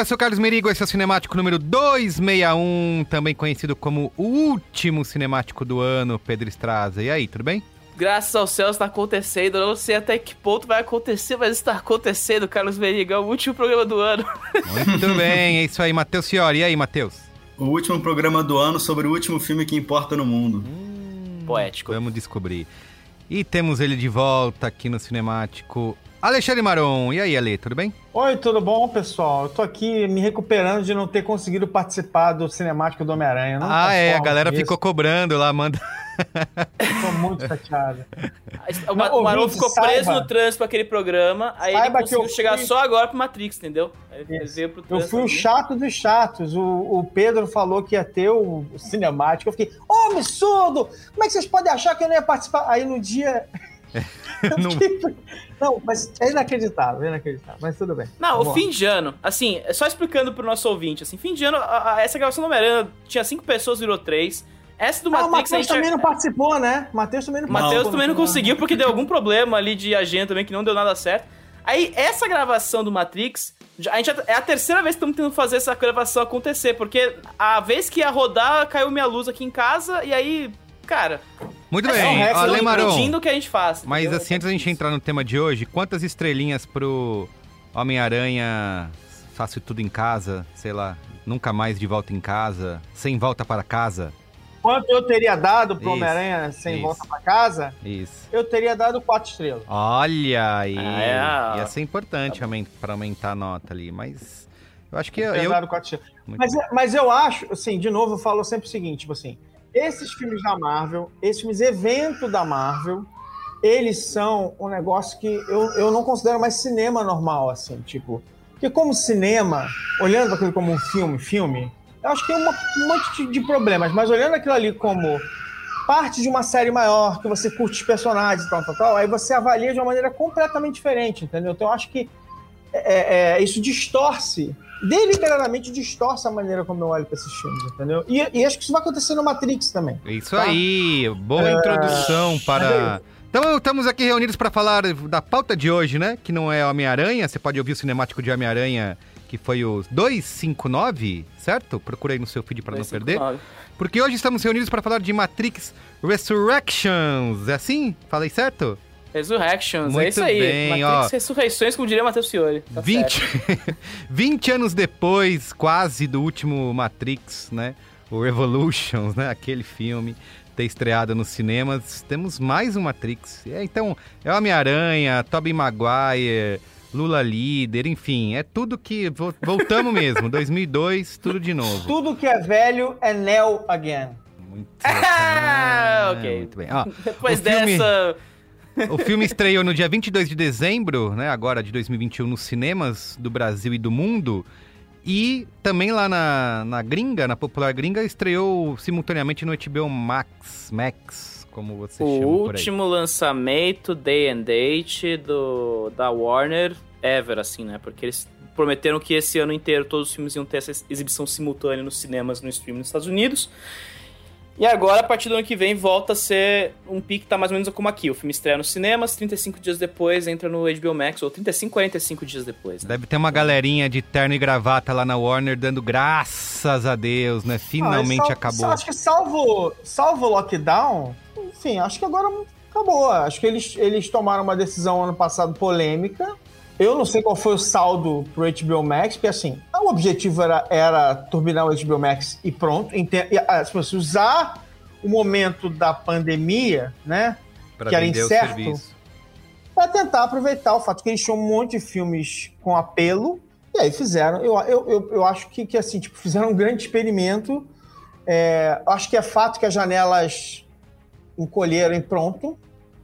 eu sou o Carlos Merigo, esse é o Cinemático número 261, também conhecido como o último cinemático do ano, Pedro Estraza. E aí, tudo bem? Graças ao céu está acontecendo. Eu não sei até que ponto vai acontecer, mas está acontecendo, Carlos Merigo. É o último programa do ano. Muito bem, é isso aí, Matheus Fiori. E aí, Matheus? O último programa do ano sobre o último filme que importa no mundo. Poético. Vamos descobrir. E temos ele de volta aqui no Cinemático, Alexandre Maron. E aí, Ale, tudo bem? Oi, tudo bom, pessoal? Eu tô aqui me recuperando de não ter conseguido participar do cinemático do Homem-Aranha. Ah, é, a galera ficou cobrando lá, manda. Tô muito chateado. O, Não, o ouvinte, ficou saiba- preso no trânsito pra aquele programa, aí ele conseguiu eu chegar fui- só agora pro Matrix, entendeu? Pro Eu fui o chato dos chatos. O, o Pedro falou que ia ter o, o cinemático. Eu fiquei, ô, absurdo! Como é que vocês podem achar que eu não ia participar? Aí no dia. Eu Não- fiquei- não, mas é inacreditável, é inacreditável. Mas tudo bem. Não, Vamos o lá. fim de ano, assim, é só explicando pro nosso ouvinte, assim, fim de ano, a- a- essa gravação do Homem-Aranha tinha cinco pessoas, virou três. Essa do Ah, o Matrix a Matheus gente... também não participou, né? Matheus também não O Matheus também não conseguiu porque deu algum problema ali de agenda também que não deu nada certo. Aí, essa gravação do Matrix, a gente é a terceira vez que estamos tentando fazer essa gravação acontecer, porque a vez que ia rodar, caiu minha luz aqui em casa, e aí, cara, Muito é só bem, um recorde Ale Maron. que a gente faça. Mas entendeu? assim, antes da gente entrar no tema de hoje, quantas estrelinhas pro Homem-Aranha Faço Tudo em Casa, sei lá, Nunca Mais de Volta em Casa, Sem Volta para Casa? Quanto eu teria dado pro Homem-Aranha sem isso. volta pra casa, Isso. eu teria dado quatro estrelas. Olha aí, Ah, é. ia ser importante aumen- pra aumentar a nota ali, mas eu acho que eu... teria eu- dado quatro estrelas. Mas, mas eu acho, assim, de novo, eu falo sempre o seguinte, tipo assim, esses filmes da Marvel, esses filmes evento da Marvel, eles são um negócio que eu, eu não considero mais cinema normal, assim, tipo. Porque como cinema, olhando aquilo como um filme, filme, eu acho que tem uma- um monte de, problemas, mas olhando aquilo ali como parte de uma série maior, que você curte os personagens e tal, tal, tal, aí você avalia de uma maneira completamente diferente, entendeu? Então eu acho que é, é, isso distorce, deliberadamente distorce a maneira como eu olho para esses filmes, entendeu? E, e, acho que isso vai acontecer no Matrix também. Isso tá? aí, boa é... introdução para. Então, estamos aqui reunidos para falar da pauta de hoje, né? Que não é Homem-Aranha. Você pode ouvir o cinemático de Homem-Aranha, que foi o 259, certo? Procura aí no seu feed para não perder. Porque hoje estamos reunidos para falar de Matrix Resurrections. É assim? Falei certo? Resurrections, é Muito é isso aí. Bem, Matrix ó, Ressurreições, como diria Matheus Fiore. Tá 20, 20 anos depois, quase, do último Matrix, né? O Revolutions, né? Aquele filme ter estreado nos cinemas, temos mais um Matrix. É, então, é Homem-Aranha, Tobey Maguire, Lula líder, enfim, é tudo que voltamos mesmo, 2002, tudo de novo. Tudo que é velho é Neo again. Muito, ah, ok. Muito bem. Ó, Depois dessa o filme estreou no dia 22 de dezembro, né, agora de 2021, nos cinemas do Brasil e do mundo. E também lá na, na gringa, na popular gringa, estreou simultaneamente no HBO Max, Max, como você o chama O último lançamento, Day and Date, do, da Warner ever, assim, né? Porque eles prometeram que esse ano inteiro todos os filmes iam ter essa exibição simultânea nos cinemas, no stream nos Estados Unidos. E agora, a partir do ano que vem, volta a ser um pique tá mais ou menos como aqui. O filme estreia nos cinemas, 35 dias depois entra no HBO Max, ou 35, 45 dias depois. Né? Deve ter uma galerinha de terno e gravata lá na Warner dando graças a Deus, né? Finalmente ah, acabou. Acho que salvo, salvo o lockdown, enfim, acho que agora acabou. Acho que eles, eles tomaram uma decisão ano passado polêmica eu não sei qual foi o saldo pro HBO Max, porque assim, o objetivo era, era turbinar o HBO Max e pronto. Ah, se usar o momento da pandemia, né? Pra que era incerto, para tentar aproveitar o fato que eles tinham um monte de filmes com apelo. E aí fizeram. Eu, eu, eu, eu acho que, que assim, tipo, fizeram um grande experimento. É, acho que é fato que as janelas encolheram e pronto.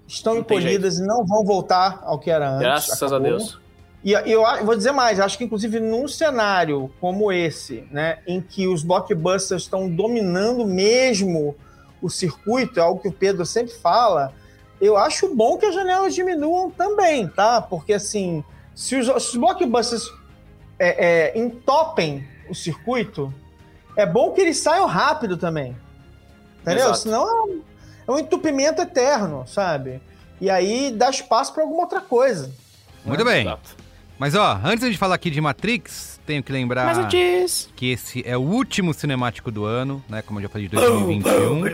Estão não encolhidas e não vão voltar ao que era antes. Graças acabou. a Deus. E eu, vou dizer mais, acho que inclusive num cenário como esse, né, em que os blockbusters estão dominando mesmo o circuito, é algo que o Pedro sempre fala, eu acho bom que as janelas diminuam também, tá? Porque assim, se os, se os blockbusters é, é, entopem o circuito, é bom que eles saiam rápido também. Entendeu? Exato. Senão é um, é um entupimento eterno, sabe? E aí dá espaço para alguma outra coisa. Muito né? bem. Exato. Mas ó, antes de falar aqui de Matrix, tenho que lembrar que esse é o último cinemático do ano, né? Como eu já falei, de 2021.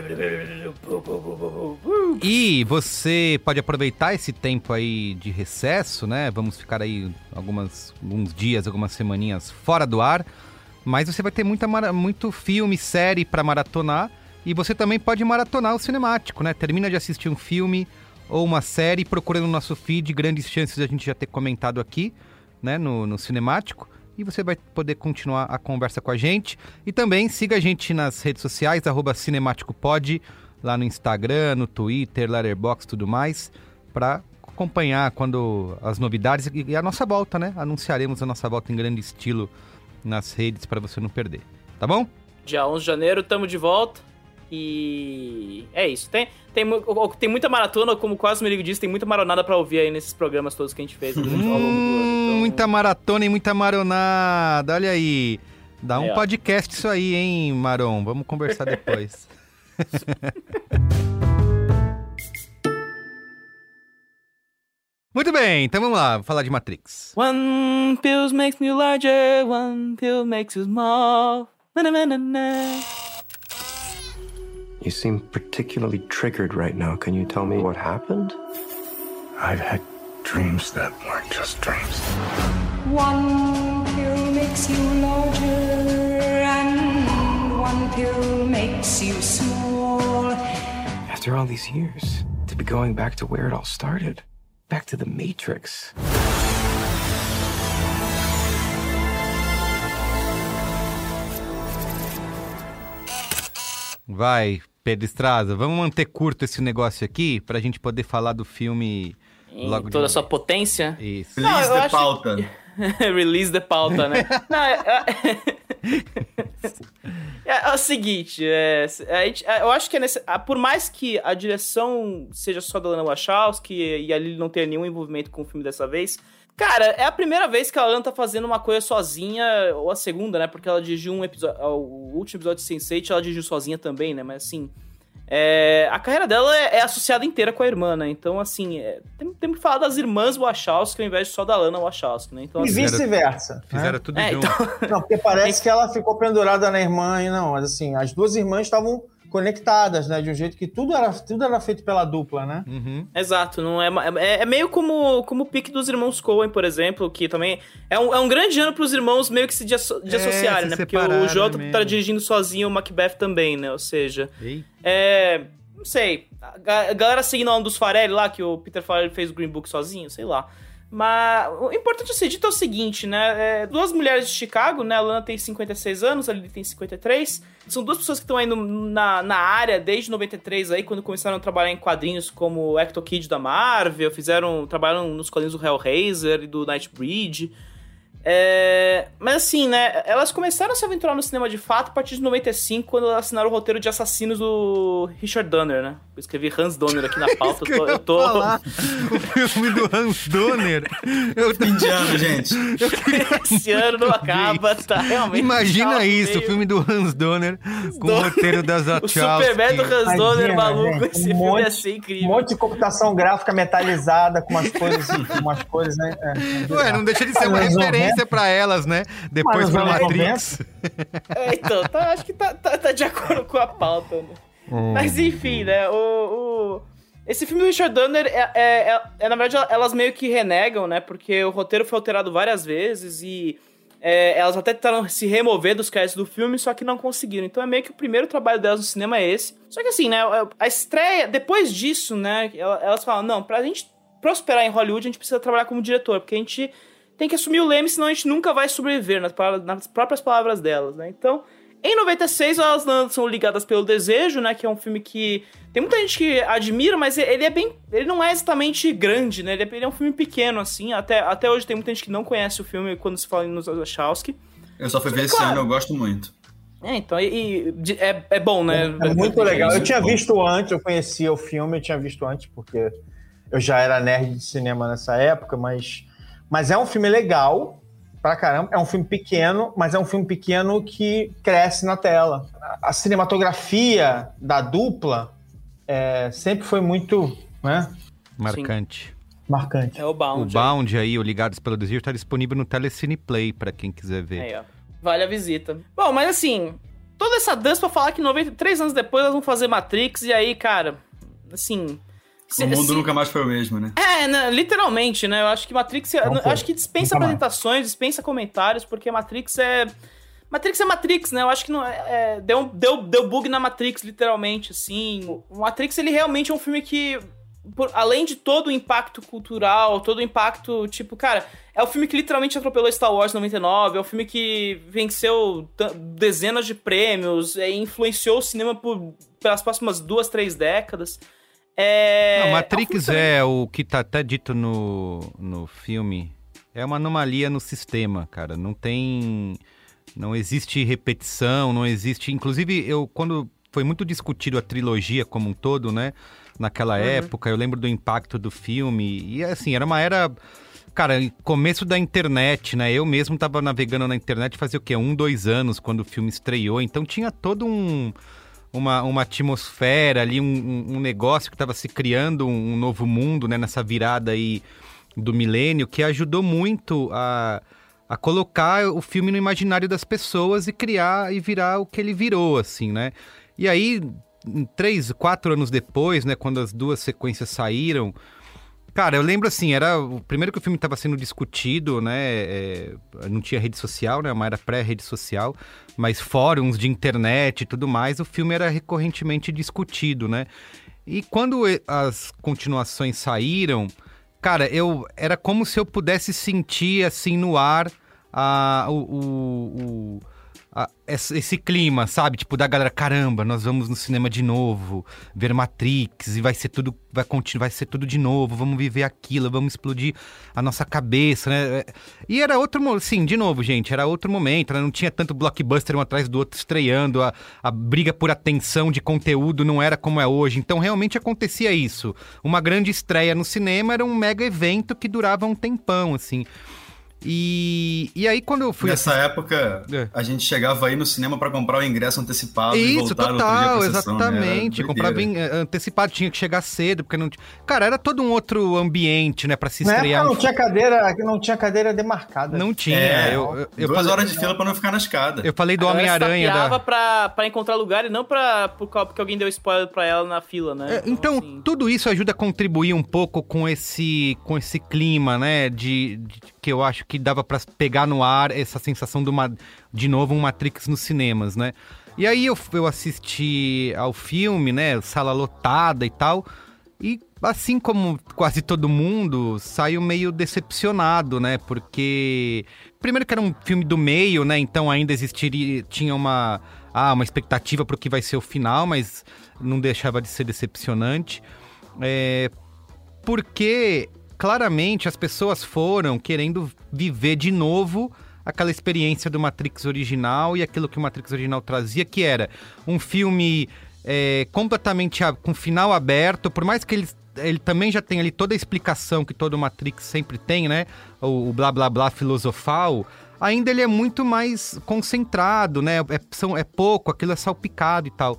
e você pode aproveitar esse tempo aí de recesso, né? Vamos ficar aí algumas, alguns dias, algumas semaninhas fora do ar. Mas você vai ter muita, muito filme, série para maratonar. E você também pode maratonar o cinemático, né? Termina de assistir um filme ou uma série, procurando no nosso feed, grandes chances de a gente já ter comentado aqui né, no, no cinemático. E você vai poder continuar a conversa com a gente. E também siga a gente nas redes sociais, arroba cinemáticopod, lá no Instagram, no Twitter, Letterboxd tudo mais, para acompanhar quando as novidades e a nossa volta, né? Anunciaremos a nossa volta em grande estilo nas redes para você não perder. Tá bom? Dia 11 de janeiro, tamo de volta. E é isso. Tem, tem, tem muita maratona, como quase o Merigo disse, tem muita maronada pra ouvir aí nesses programas todos que a gente fez ao longo do ano. Então... Muita maratona e muita maronada. Olha aí. Dá um é, podcast isso aí, hein, Maron? Vamos conversar depois. Muito bem, então vamos lá, vou falar de Matrix. One pill makes me larger, one pill makes you small. Na, na, na, You seem particularly triggered right now. Can you tell me what happened? I've had dreams that weren't just dreams. One pill makes you larger, and one pill makes you small. After all these years, to be going back to where it all started, back to the Matrix. Vai, Pedro Estraza, vamos manter curto esse negócio aqui pra gente poder falar do filme em logo toda a sua potência. Isso. Release Não, the pauta. Que... Release the pauta, né? Não, eu... É, é o seguinte, é, a gente- é, eu acho que é nesse, por mais que a direção seja só da Lana Wachowski e a Lily não tenha nenhum envolvimento com o filme dessa vez, cara, é a primeira vez que a Lana tá fazendo uma coisa sozinha, ou a segunda, né? Porque ela dirigiu um episódio, o último episódio de Sense8 ela dirigiu sozinha também, né? Mas assim, é, a carreira dela é, é associada inteira com a irmã, né? Então, assim, é, tem, tem que falar das irmãs Wachowski ao invés de só da Lana Wachowski, né? Então, E assim, vice-versa. Fizeram né? tudo É, junto. Não, porque parece que ela ficou pendurada na irmã e não, mas assim, as duas irmãs estavam conectadas, né? De um jeito que tudo era, tudo era feito pela dupla, né? Uhum. Exato, não é, é, é meio como, como o pique dos irmãos Coen, por exemplo, que também é um, é um grande ano pros irmãos meio que se desso- desassociarem, se né? Porque o Jota é tá mesmo. dirigindo sozinho o Macbeth também, né? Ou seja, Ei. é. Não sei. A galera seguindo a onda dos Farelli lá, que o Peter Farelli fez o Green Book sozinho, sei lá. Mas o importante a ser dito é o seguinte, né? É, duas mulheres de Chicago, né? A Lana tem 56 anos, a Lily tem 53. São duas pessoas que estão aí no- na, na área desde 93 aí, quando começaram a trabalhar em quadrinhos como Ecto Kid da Marvel, fizeram. trabalharam nos quadrinhos do Hellraiser e do Nightbreed. É, mas assim, né? Elas começaram a se aventurar no cinema de fato a partir de 95, quando elas assinaram o roteiro de Assassinos do Richard Donner, né? Eu escrevi Hans Donner aqui na pauta. eu tô. Eu tô... Falar o filme do Hans Donner. Eu tô... Indiano, gente. Esse ano não acaba, tá? Realmente. Imagina tá isso, o meio- filme do Hans Donner com o Donner. roteiro das O Wachowski. Superman do Hans Donner Imagina, maluco. gente, Esse um filme monte- ia ser Um incrível. monte de computação gráfica metalizada com umas coisas, com umas coisas, né? É, Ué, não deixa de ser uma Mas nos referência pra elas, né? Depois nos anos Matrix. É, então, tá, acho que tá, tá, tá de acordo com a pauta, né? Mas enfim, né? O, o- Esse filme do Richard Donner é, é- é- é, na verdade, elas meio que renegam, né? Porque o roteiro foi alterado várias vezes e é, elas até tentaram se remover dos créditos do filme, só que não conseguiram. Então é meio que o primeiro trabalho delas no cinema é esse. Só que assim, né? A estreia, depois disso, né? ela- Elas falam, não, pra gente prosperar em Hollywood, a gente precisa trabalhar como diretor, porque a gente tem que assumir o leme, senão a gente nunca vai sobreviver, nas, nas próprias palavras delas, né? Então, em 96, elas lançam Ligadas pelo Desejo, né? Que é um filme que tem muita gente que admira, mas ele é bem. Ele não é exatamente grande, né? Ele é, ele é um filme pequeno, assim. Até, até hoje tem muita gente que não conhece o filme quando se fala nos Wachowski. Eu só fui ver esse Claro. ano, eu gosto muito. É, então, e, e é, é bom, né? É muito legal. Eu tinha visto antes, eu conhecia o filme, eu tinha visto antes, porque eu já era nerd de cinema nessa época, mas, mas é um filme legal pra caramba. É um filme pequeno, mas é um filme pequeno que cresce na tela. A- cinematografia da dupla é, sempre foi muito né, Marcante. marcante. É o Bound. O Bound aí, o Ligados pelo Desejo, tá disponível no Telecine Play, pra quem quiser ver. Aí, ó. Vale a visita. Bom, mas assim, toda essa dança pra falar que 93 anos depois elas vão fazer Matrix, e aí, cara, assim. Se- o mundo se- nunca mais foi o mesmo, né? É, né, literalmente, né? Eu acho que Matrix. Não foi. acho que dispensa Nunca mais. apresentações, dispensa comentários, porque Matrix é. Matrix é Matrix, né? Eu acho que não é, é- deu, um- deu, deu bug na Matrix, literalmente, assim. O Matrix, ele realmente é um filme que. por- além de todo o impacto cultural, todo o impacto, tipo, cara, é o filme que literalmente atropelou Star Wars 99, é o filme que venceu dezenas de prêmios, é, influenciou o cinema por, pelas próximas duas, três décadas. É, Não, é Matrix é o que tá até dito no, no filme. É uma anomalia no sistema, cara. Não tem. Não existe repetição, não existe. Inclusive, eu, quando foi muito discutido a trilogia como um todo, né? Naquela época, eu lembro do impacto do filme. E assim, era uma era. Cara, começo da internet, né? Eu mesmo tava navegando na internet fazia o quê? Um, dois anos quando o filme estreou. Então tinha todo um uma, uma atmosfera ali, um, um- negócio que estava se criando, um, novo mundo, né, nessa virada aí do milênio, que ajudou muito a, a colocar o filme no imaginário das pessoas e criar e virar o que ele virou, assim, né? E aí, três, quatro anos depois, né, quando as duas sequências saíram, Cara, eu lembro assim, era o primeiro que o filme estava sendo discutido, né? é, não tinha rede social, né? Uma era pré-rede social, mas fóruns de internet e tudo mais, o filme era recorrentemente discutido, né? E quando as continuações saíram, cara, eu era como se eu pudesse sentir assim no ar a, o, o- o- esse, clima, sabe? Tipo, da galera, caramba, nós vamos no cinema de novo, ver Matrix, e vai ser tudo, vai continuar, vai ser tudo de novo, vamos viver aquilo, vamos explodir a nossa cabeça, né? É, E era outro, sim, de novo, gente, era outro momento, né? Não tinha tanto blockbuster um atrás do outro estreando, a, a briga por atenção de conteúdo não era como é hoje, então realmente acontecia isso. Uma grande estreia no cinema era um mega evento que durava um tempão, assim. E, e aí quando eu fui Nessa época, É. a gente chegava aí no cinema pra comprar o ingresso antecipado e Isso, voltar outro dia total, sessão, né? Exatamente. doideira. Comprava em, eh, antecipado, tinha que chegar cedo, porque não. Cara, era todo um outro ambiente, né, pra se Na época estrear. não um- tinha cadeira, não tinha cadeira demarcada. Não tinha. É, eu, eu, eu duas falei, horas de fila pra não ficar na escada. eu falei do Homem-Aranha. sapeava Da... pra, pra encontrar lugar e não pra, por causa- porque alguém deu spoiler pra ela na fila, né? É, Então, assim, tudo isso ajuda a contribuir um pouco com esse, com esse clima, né? De, de- que eu acho que dava pra pegar no ar essa sensação de, uma, de novo um Matrix nos cinemas, né? E aí eu, eu assisti ao filme, né? Sala lotada e tal. E assim como quase todo mundo, saiu meio decepcionado, né? Porque. Primeiro que era um filme do meio, né? Então ainda existiria. Tinha uma. Ah, uma expectativa pro que vai ser o final, mas não deixava de ser decepcionante. É, porque claramente as pessoas foram querendo viver de novo aquela experiência do Matrix original e aquilo que o Matrix original trazia, que era um filme é, completamente com final aberto, por mais que ele, ele também já tenha ali toda a explicação que todo Matrix sempre tem, né? O, o blá blá blá filosofal. Ainda ele é muito mais concentrado, né? É, são, é pouco, aquilo é salpicado e tal.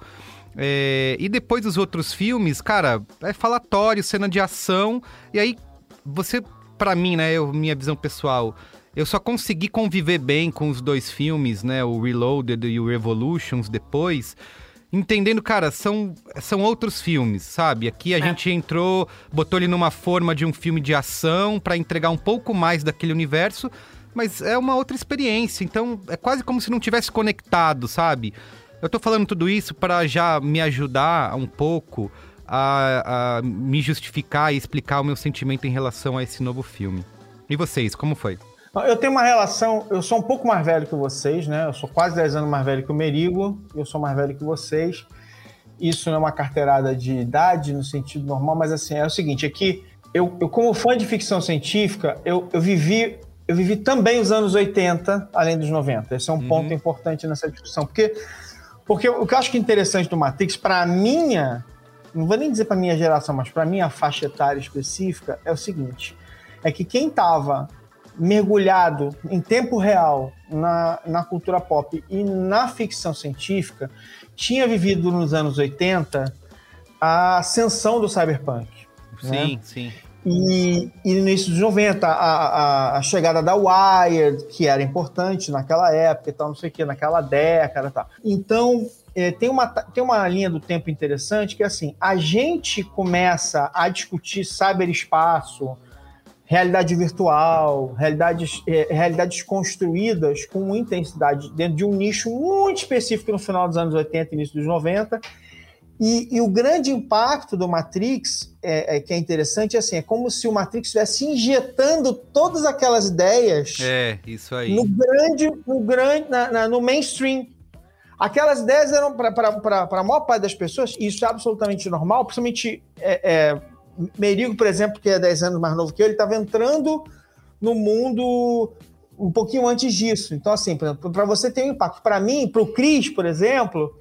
É, e depois os outros filmes, cara, é falatório, cena de ação. E aí, você, pra mim, né, eu, minha visão pessoal, eu só consegui conviver bem com os dois filmes, né, o Reloaded e o Revolutions depois, entendendo, cara, são, são outros filmes, sabe? Aqui a gente entrou, botou ele numa forma de um filme de ação pra entregar um pouco mais daquele universo, mas é uma outra experiência, então é quase como se não tivesse conectado, sabe? Eu tô falando tudo isso para já me ajudar um pouco a, a me justificar e explicar o meu sentimento em relação a esse novo filme. E vocês, como foi? Eu tenho uma relação, eu sou um pouco mais velho que vocês, né? Eu sou quase 10 anos mais velho que o Merigo, eu sou mais velho que vocês. Isso não é uma carteirada de idade no sentido normal, mas assim, é o seguinte, é que eu, eu como fã de ficção científica, eu, eu vivi eu vivi também os anos 80, além dos 90. Esse é um ponto importante nessa discussão, porque porque o que eu acho que é interessante do Matrix, para minha, não vou nem dizer para minha geração, mas para minha faixa etária específica, é o seguinte: é que quem estava mergulhado em tempo real na, na cultura pop e na ficção científica tinha vivido nos anos 80 a ascensão do cyberpunk. né? Sim, sim. E, e no início dos 90, a, a, a chegada da Wired, que era importante naquela época e tal, não sei o que, naquela década e tal. Então, é, tem, uma, tem uma linha do tempo interessante que é assim, a gente começa a discutir cyberespaço, realidade virtual, realidades, é, realidades construídas com intensidade dentro de um nicho muito específico no final dos anos 80 e início dos 90, e, e o grande impacto do Matrix, é, é, que é interessante, é assim, é como se o Matrix estivesse injetando todas aquelas ideias É, isso aí. no grande, no grande, na- na- no mainstream. Aquelas ideias eram para a maior parte das pessoas, e isso é absolutamente normal, principalmente é, é, Merigo, por exemplo, que é 10 anos mais novo que eu, ele estava entrando no mundo um pouquinho antes disso. Então, assim, para você ter um impacto. Para mim, para o Cris, por exemplo,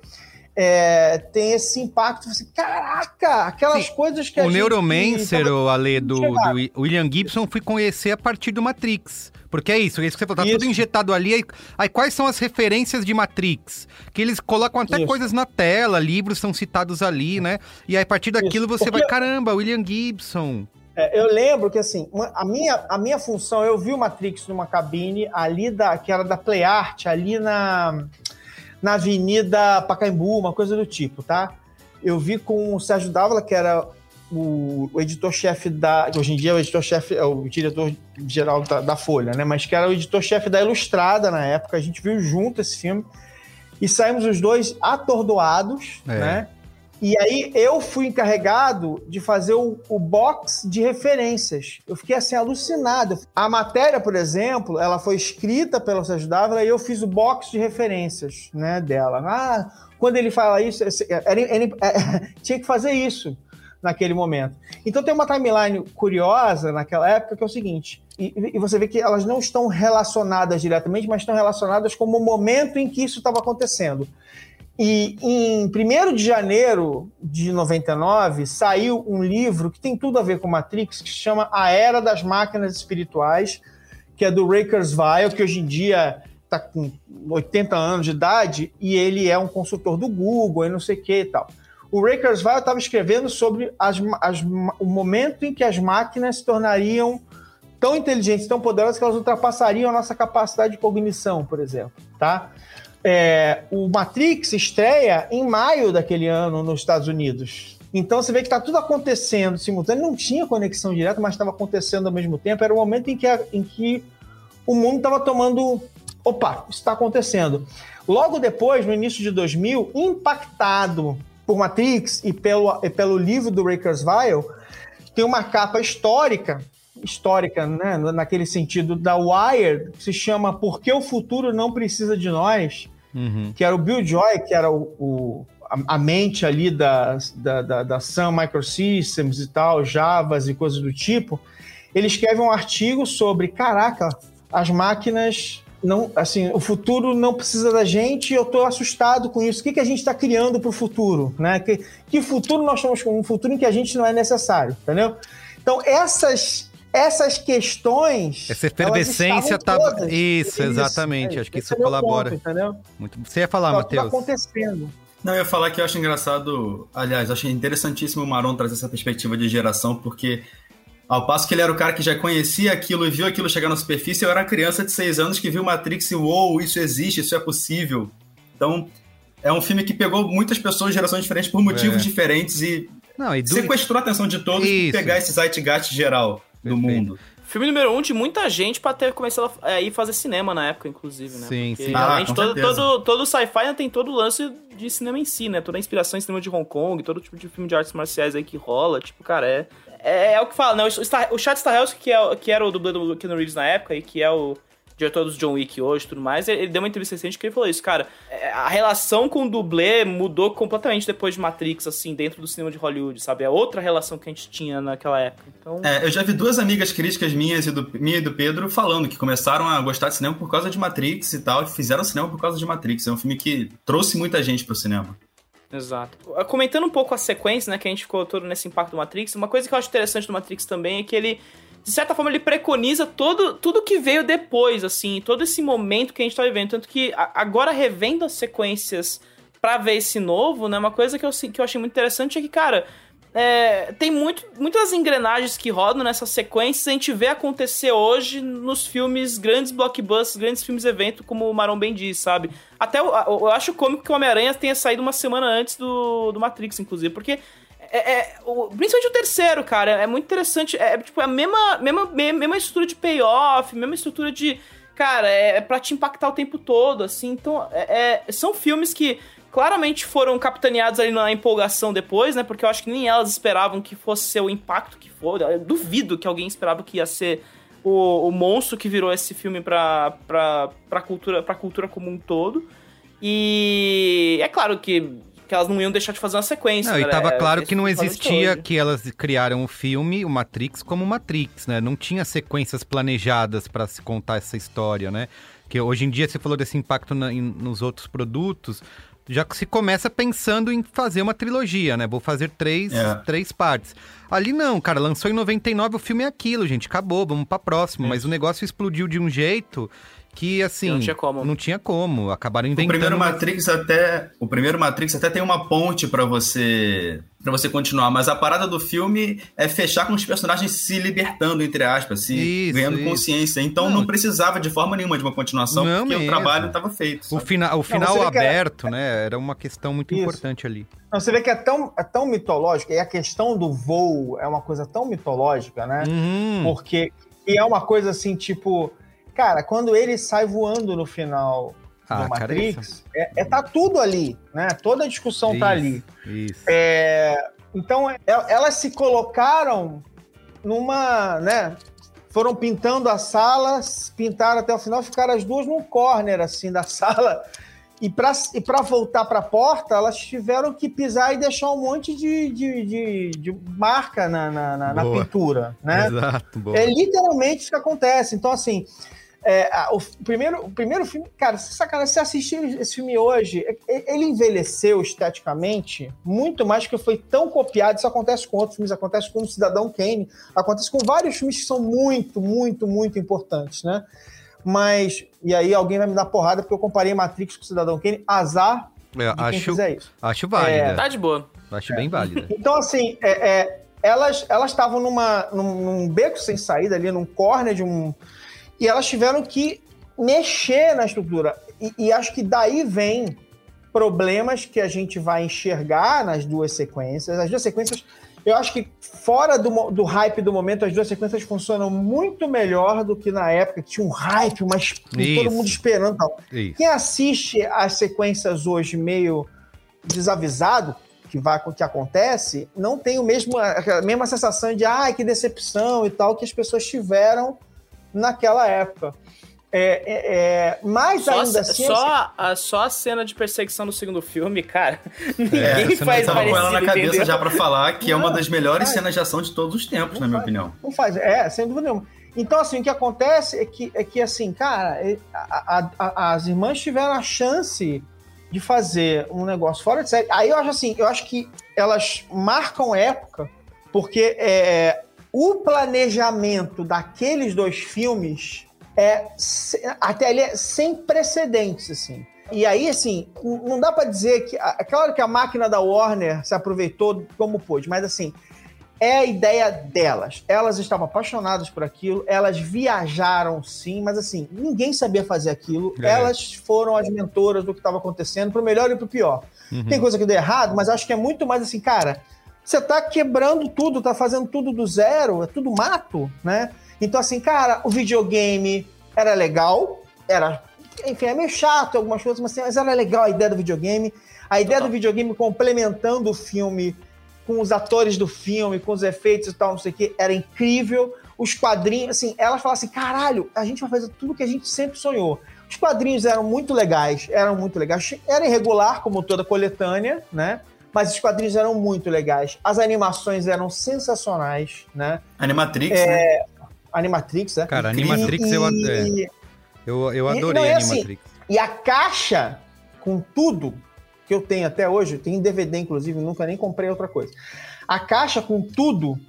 é, tem esse impacto. Você, caraca, aquelas coisas que a O gente- Neuromancer, o Ale do, do Wi- William Gibson, fui conhecer a partir do Matrix. Porque é isso, é isso que você falou, tá tudo Isso. injetado ali. Aí, aí quais são as referências de Matrix? Que eles colocam até Isso. coisas na tela, livros são citados ali, né? E aí a partir daquilo você porque- vai, caramba, William Gibson. É, eu lembro que assim, uma- a, minha, a minha função, eu vi o Matrix numa cabine ali da, que era da Play Art, ali na, na Avenida Pacaembu, uma coisa do tipo, tá? Eu vi com o Sérgio Dávila, que era o, o editor-chefe da. que Hoje em dia é o editor-chefe, é o diretor-geral da, da Folha, né? Mas que era o editor-chefe da Ilustrada na época. A gente viu junto esse filme e saímos os dois atordoados, É. né? E aí eu fui encarregado de fazer o, o box de referências. Eu fiquei assim alucinado. A matéria, por exemplo, ela foi escrita pelo Sérgio Dávila e eu fiz o box de referências, né, dela. Ah, quando ele fala isso, era, era, era, tinha que fazer isso naquele momento. Então tem uma timeline curiosa naquela época que é o seguinte, e, e, você vê que elas não estão relacionadas diretamente, mas estão relacionadas como o momento em que isso estava acontecendo. E em 1 de janeiro de 99 saiu um livro que tem tudo a ver com Matrix, que se chama A Era das Máquinas Espirituais, que é do Ray Kurzweil, que hoje em dia está com 80 anos de idade e ele é um consultor do Google e não sei o que e tal. O Ray Kurzweil estava escrevendo sobre as, as, o momento em que as máquinas se tornariam tão inteligentes, tão poderosas que elas ultrapassariam a nossa capacidade de cognição, por exemplo, tá? É, o Matrix estreia em maio daquele ano nos Estados Unidos. Então você vê que está tudo acontecendo simultâneo. Não tinha conexão direta, mas estava acontecendo ao mesmo tempo. Era o momento em que, a, em que o mundo estava tomando. Opa, isso está acontecendo. Logo depois, no início de 2000, impactado por Matrix e pelo, e pelo livro do Ray Kurzweil, tem uma capa histórica histórica, né, naquele sentido da Wired, que se chama Por que o futuro não precisa de nós, uhum. que era o Bill Joy, que era o, o a, a, mente ali da, da, da, da Sun Microsystems e tal, Javas e coisas do tipo, ele escreve um artigo sobre, caraca, as máquinas não, assim, o futuro não precisa da gente eu estou assustado com isso. O que, que a gente está criando para o futuro, né? Que, que futuro nós estamos com? Um futuro em que a gente não é necessário, entendeu? Então, essas essas questões. Essa efervescência tá. Isso, exatamente. É, Acho que isso colabora. Ponto, entendeu? Muito... Você ia falar, Matheus? Tá acontecendo. Não, eu ia falar que eu acho engraçado. Aliás, eu achei interessantíssimo o Maron trazer essa perspectiva de geração, porque ao passo que ele era o cara que já conhecia aquilo e viu aquilo chegar na superfície, eu era criança de seis anos que viu Matrix e uou, isso existe, isso é possível. Então, é um filme que pegou muitas pessoas de gerações diferentes por motivos é. diferentes e, Não, e do... sequestrou a atenção de todos e pegar esse zeitgeist geral do mundo. Filme número um de muita gente pra ter começado a ir fazer cinema na época, inclusive, né? Sim, Porque sim. Realmente, ah, todo, todo, todo sci-fi tem todo o lance de cinema em si, né? Toda a inspiração em cinema de Hong Kong, todo tipo de filme de artes marciais aí que rola. Tipo, cara, é. É, é o que fala, né? O, Star, o Chad Stahelski, que, é, que era o dublê do Keanu Reeves na época e que é o diretor dos John Wick hoje e tudo mais, ele, deu uma entrevista recente que ele falou isso, cara, é, a relação com o dublê mudou completamente depois de Matrix, assim, dentro do cinema de Hollywood, sabe? É outra relação que a gente tinha naquela época. Então... É, eu já vi duas amigas críticas minhas e do, minha e do Pedro falando que começaram a gostar de cinema por causa de Matrix e tal, e fizeram cinema por causa de Matrix. É um filme que trouxe muita gente pro cinema. Exato. Comentando um pouco a sequência, né, que a gente ficou todo nesse impacto do Matrix, uma coisa que eu acho interessante do Matrix também é que ele de certa forma, ele preconiza todo, tudo que veio depois, assim, todo esse momento que a gente tá vivendo. Tanto que agora, revendo as sequências para ver esse novo, né, uma coisa que eu, que eu achei muito interessante é que, cara, é, tem muito, muitas engrenagens que rodam nessas sequências, a gente vê acontecer hoje nos filmes grandes blockbusters, grandes filmes evento, como o Maron bem diz, sabe? Até eu, eu acho cômico que o Homem-Aranha tenha saído uma semana antes do, do Matrix, inclusive, porque é, é, o, principalmente o terceiro, cara, é muito interessante. É, é tipo a mesma, mesma, mesma estrutura de payoff, mesma estrutura de. Cara, é, é pra te impactar o tempo todo, assim. Então, é, é, são filmes que claramente foram capitaneados ali na empolgação depois, né? Porque eu acho que nem elas esperavam que fosse ser o impacto que foi. Eu duvido que alguém esperava que ia ser o, o monstro que virou esse filme pra, pra, pra, cultura, pra cultura como um todo. E é claro que que elas não iam deixar de fazer uma sequência. Não, e tava é, claro que não existia que elas criaram o filme, o Matrix, como Matrix, né? Não tinha sequências planejadas para se contar essa história, né? Que hoje em dia você falou desse impacto na, em, nos outros produtos, já que se começa pensando em fazer uma trilogia, né? Vou fazer três, é. três partes. Ali não, cara, lançou em 99, o filme é aquilo, gente, acabou, vamos pra próxima. Mas o negócio explodiu de um jeito que assim não tinha como não tinha como acabaram inventando o primeiro Matrix até o primeiro Matrix até tem uma ponte para você para você continuar mas a parada do filme é fechar com os personagens se libertando entre aspas se isso, ganhando isso. consciência então não. não. precisava de forma nenhuma de uma continuação não porque mesmo. o trabalho estava feito sabe? o final o final não, aberto né era uma questão muito isso. importante ali não, você vê que é tão, é tão mitológico e a questão do voo é uma coisa tão mitológica né uhum. porque e é uma coisa assim tipo Cara, quando ele sai voando no final Ah, do Matrix, é, é- tá tudo ali, né? Toda a discussão tá ali. Isso. É, então, é- elas se colocaram numa, né? Foram pintando a sala, pintaram até o final, ficaram as duas num corner, assim, da sala. E para e pra voltar para a porta, elas tiveram que pisar e deixar um monte de, de, de- de marca na, na, na- na pintura, né? Exato, boa. É literalmente isso que acontece. Então, assim, é, a- o, primeiro, o primeiro filme, cara, se sacanagem, se assistir esse filme hoje, é- ele envelheceu esteticamente muito mais que foi tão copiado. Isso acontece com outros filmes, acontece com o Cidadão Kane, acontece com vários filmes que são muito, muito, muito importantes, né? Mas, e aí alguém vai me dar porrada porque eu comparei Matrix com o Cidadão Kane, azar É, de quem acho, fizer isso. acho válida. Tá de boa. Acho bem válida. Então, assim, é, é, elas elas estavam numa, num, num beco sem saída ali, num corner de um. E elas tiveram que mexer na estrutura. E, e acho que daí vem problemas que a gente vai enxergar nas duas sequências. As duas sequências, eu acho que fora do, do hype do momento, as duas sequências funcionam muito melhor do que na época, que tinha um hype, mas todo mundo esperando tal. Isso. Quem assiste as sequências hoje meio desavisado que vai que acontece, não tem o mesmo a mesma sensação de ai que decepção e tal que as pessoas tiveram naquela época. É, é, é, mas Só, ainda assim, só, a, só a cena de perseguição do segundo filme, cara. É, Ninguém você faz tava com ela na cabeça entendeu? já pra falar que é uma Não, das melhores cenas de ação de todos os tempos, na minha opinião. Não faz, é, sem dúvida nenhuma. Então, assim, o que acontece é que, é que assim, cara, é, a- a- a- as irmãs tiveram a chance de fazer um negócio fora de série. Aí eu acho assim, eu acho que elas marcam época, porque é, o planejamento daqueles dois filmes é até ali é sem precedentes, assim. E aí, assim, não dá pra dizer que. É claro que a máquina da Warner se aproveitou como pôde, mas assim, é a ideia delas. Elas estavam apaixonadas por aquilo, elas viajaram sim, mas assim, ninguém sabia fazer aquilo. É. Elas foram as mentoras do que estava acontecendo, pro melhor e pro pior. Uhum. Tem coisa que deu errado, mas acho que é muito mais assim, cara, você tá quebrando tudo, tá fazendo tudo do zero, é tudo mato, né? Então, assim, cara, o videogame era legal, era. Enfim, é meio chato algumas coisas, mas, assim, mas era legal a ideia do videogame. A ideia do videogame complementando o filme com os atores do filme, com os efeitos e tal, não sei o que, era incrível. Os quadrinhos, assim, elas falaram assim: caralho, a gente vai fazer tudo que a gente sempre sonhou. Os quadrinhos eram muito legais, eram muito legais. Era irregular, como toda coletânea, né? Mas os quadrinhos eram muito legais. As animações eram sensacionais, né? Animatrix, É, né? Animatrix, né? Cara, Incrível. Animatrix eu, ad- é, E- eu, eu E- adorei não, é a assim, Animatrix. E a caixa, com tudo que eu tenho até hoje, tem DVD, inclusive, nunca nem comprei outra coisa. A caixa com tudo,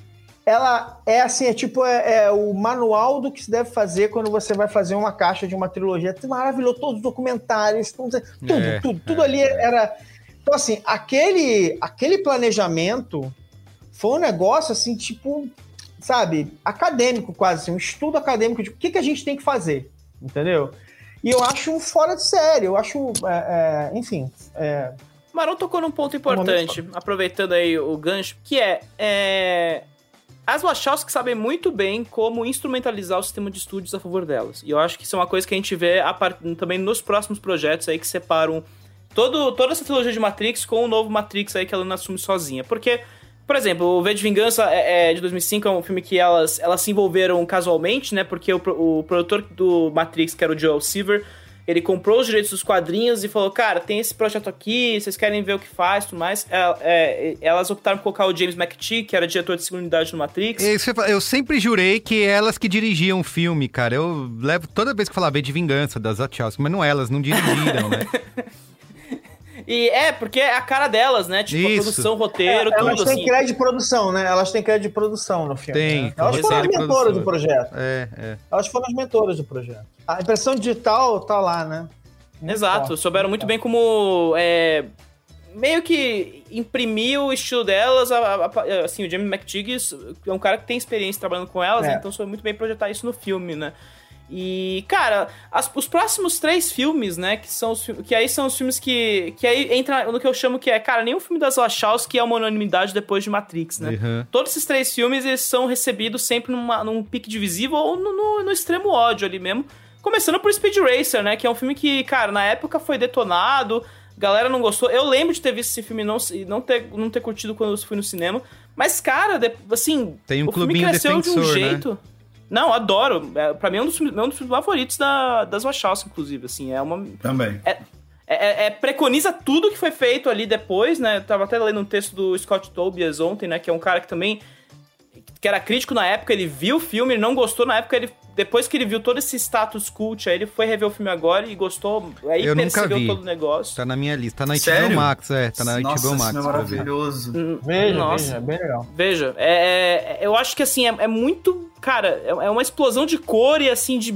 ela é assim, é tipo é, é o manual do que se deve fazer quando você vai fazer uma caixa de uma trilogia. É Maravilhoso, todos os documentários, tudo, tudo, É, tudo, tudo ali era. Então, assim, aquele, aquele planejamento foi um negócio assim, tipo, sabe, acadêmico quase, assim, um estudo acadêmico de o que, que a gente tem que fazer, entendeu? E eu acho um fora de série, eu acho, é, é, enfim, é, Marão tocou num ponto importante, aproveitando aí o gancho, que é, é... As Wachowski sabem muito bem como instrumentalizar o sistema de estúdios a favor delas. E eu acho que isso é uma coisa que a gente vê a par- também nos próximos projetos aí que separam todo, toda essa trilogia de Matrix com o novo Matrix aí que ela não assume sozinha. Porque, por exemplo, o V de Vingança é, é de 2005 é um filme que elas, elas se envolveram casualmente, né? Porque o, o produtor do Matrix, que era o Joel Silver, ele comprou os direitos dos quadrinhos e falou: Cara, tem esse projeto aqui, vocês querem ver o que faz tudo mais. É, é, elas optaram por colocar o James McTee, que era diretor de segunda unidade no Matrix. Fa- Eu sempre jurei que elas que dirigiam o filme, cara. Eu levo toda vez que eu falava de vingança das Wachowski, mas não elas, não dirigiram, né? E é, porque é a cara delas, né? Tipo, a Isso. produção, roteiro, É, elas tudo têm assim. crédito de produção, né? Elas têm crédito de produção no filme. Tem, né? Elas foram as mentoras produtora. do projeto. É, é. Elas foram as mentoras do projeto. A impressão digital tá lá, né? Muito Exato, forte. souberam muito bem como é, meio que imprimir o estilo delas. a- a- a- assim, o Jamie McTiggs é um cara que tem experiência trabalhando com elas, É. né, então soube muito bem projetar isso no filme, né? E, cara, as- os próximos três filmes, né, que são os que aí são os filmes que que aí entra no que eu chamo que é, cara, nenhum filme das Wachowski é uma unanimidade depois de Matrix, né? Uhum. Todos esses três filmes eles são recebidos sempre numa- num pique divisivo ou no, no- no extremo ódio ali mesmo. Começando por Speed Racer, né? Que é um filme que, cara, na época foi detonado, galera não gostou. Eu lembro de ter visto esse filme e não, não, ter, não ter curtido quando eu fui no cinema. Mas, cara, de- assim, Tem um o filme cresceu de um defensor, né? Não, adoro. É, pra mim é um dos, filmes- é um dos favoritos da, das Wachowski, inclusive. Assim, é uma. Também. É, é- é- preconiza tudo que foi feito ali depois, né? Eu tava até lendo um texto do Scott Tobias ontem, né? Que é um cara que também. que era crítico na época, ele viu o filme, ele não gostou na época, ele. Depois que ele viu todo esse status cult, aí ele foi rever o filme agora e gostou. Aí Eu nunca percebeu vi. todo o negócio. Tá na minha lista. Tá na Sério? HBO Max, é. Tá na Nossa, HBO Max. filme é maravilhoso. Veja, Nossa. veja, é bem legal. Veja, é, é- eu acho que assim, é, é muito. Cara, é, é uma explosão de cor e assim, de.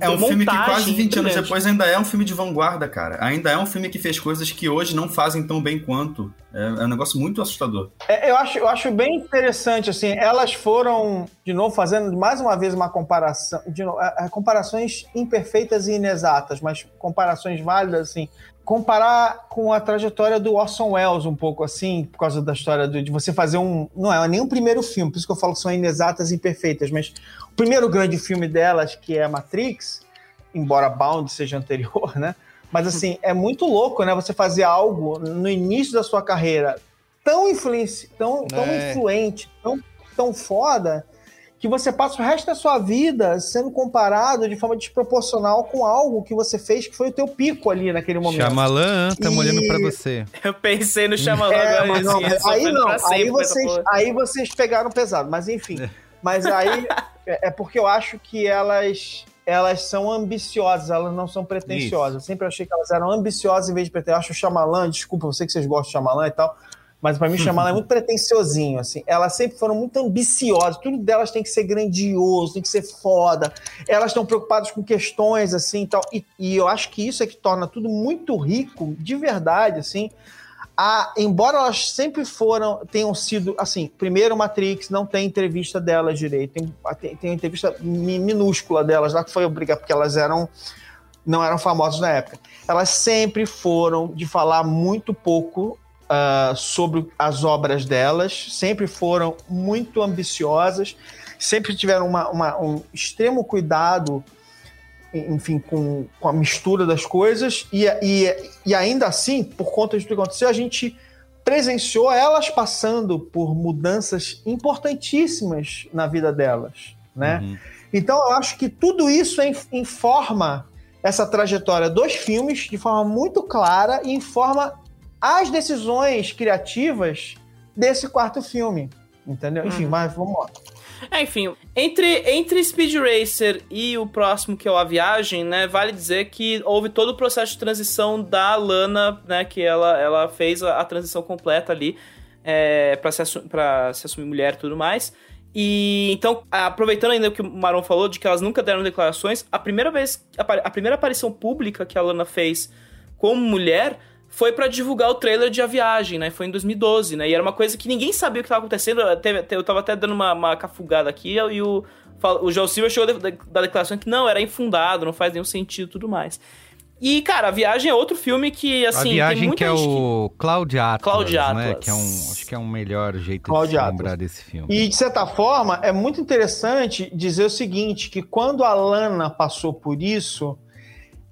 É um filme que quase 20 anos brilhante. depois ainda é um filme de vanguarda, cara. Ainda é um filme que fez coisas que hoje não fazem tão bem quanto. É, é um negócio muito assustador. É, eu, acho, eu acho bem interessante, assim, elas foram, de novo, fazendo mais uma vez uma comparação, de novo, é, é, comparações imperfeitas e inexatas, mas comparações válidas, assim, comparar com a trajetória do Orson Welles um pouco, assim, por causa da história do- de você fazer um, não é nem o primeiro filme, por isso que eu falo que são inexatas e imperfeitas, mas o primeiro grande filme delas, que é Matrix, embora Bound seja anterior, né, mas assim, é muito louco, né? Você fazer algo no início da sua carreira tão, influenci... tão, tão É. influente, tão, tão foda, que você passa o resto da sua vida sendo comparado de forma desproporcional com algo que você fez que foi o teu pico ali naquele momento. Shyamalan, tamo E- olhando pra você. Eu pensei no É, agora, mas não, assim, aí não, sempre aí vocês, aí vocês pegaram pesado, mas enfim. Mas aí é é porque eu acho que elas elas são ambiciosas, elas não são pretensiosas. Eu sempre achei que elas eram ambiciosas em vez de pretensiosas. Eu acho o Shyamalan, desculpa, eu sei que vocês gostam de Shyamalan e tal, mas pra mim o Shyamalan é muito pretenciosinho, assim. Elas sempre foram muito ambiciosas, tudo delas tem que ser grandioso, tem que ser foda. Elas estão preocupadas com questões, assim, e tal. E, e eu acho que isso é que torna tudo muito rico, de verdade, assim. A, embora elas sempre foram, tenham sido, assim, primeiro Matrix, não tem entrevista delas direito, tem, tem, tem uma entrevista mi- minúscula delas lá que foi obrigada, porque elas eram, não eram famosas na época. Elas sempre foram de falar muito pouco ah, sobre as obras delas, sempre foram muito ambiciosas, sempre tiveram uma- uma- um extremo cuidado enfim, com, com a mistura das coisas, e, e, e ainda assim, por conta de tudo que aconteceu, a gente presenciou elas passando por mudanças importantíssimas na vida delas, né? Uhum. Então eu acho que tudo isso in- informa essa trajetória dos filmes de forma muito clara e informa as decisões criativas desse quarto filme, entendeu? Enfim, mas vamos lá. É, enfim, entre, entre Speed Racer e o próximo, que é o A Viagem, né, vale dizer que houve todo o processo de transição da Lana, né, que ela, ela fez a, a transição completa ali é, para se, pra se assumir mulher e tudo mais. E então, aproveitando ainda o que o Maron falou, de que elas nunca deram declarações, a primeira vez, a, a primeira aparição pública que a Lana fez como mulher foi pra divulgar o trailer de A Viagem, né? Foi em 2012, né? E era uma coisa que ninguém sabia o que tava acontecendo. Eu, tava até dando uma, uma cafugada aqui e o, o João Silva chegou da, declaração que não, era infundado, não faz nenhum sentido e tudo mais. E, cara, A Viagem é outro filme que, assim, a tem viagem muita que é gente o Cloud Atlas, Cloud né? Atlas. Que é um, acho que é um melhor jeito Cloud de se lembrar desse filme. E, de certa forma, é muito interessante dizer o seguinte, que quando a Lana passou por isso,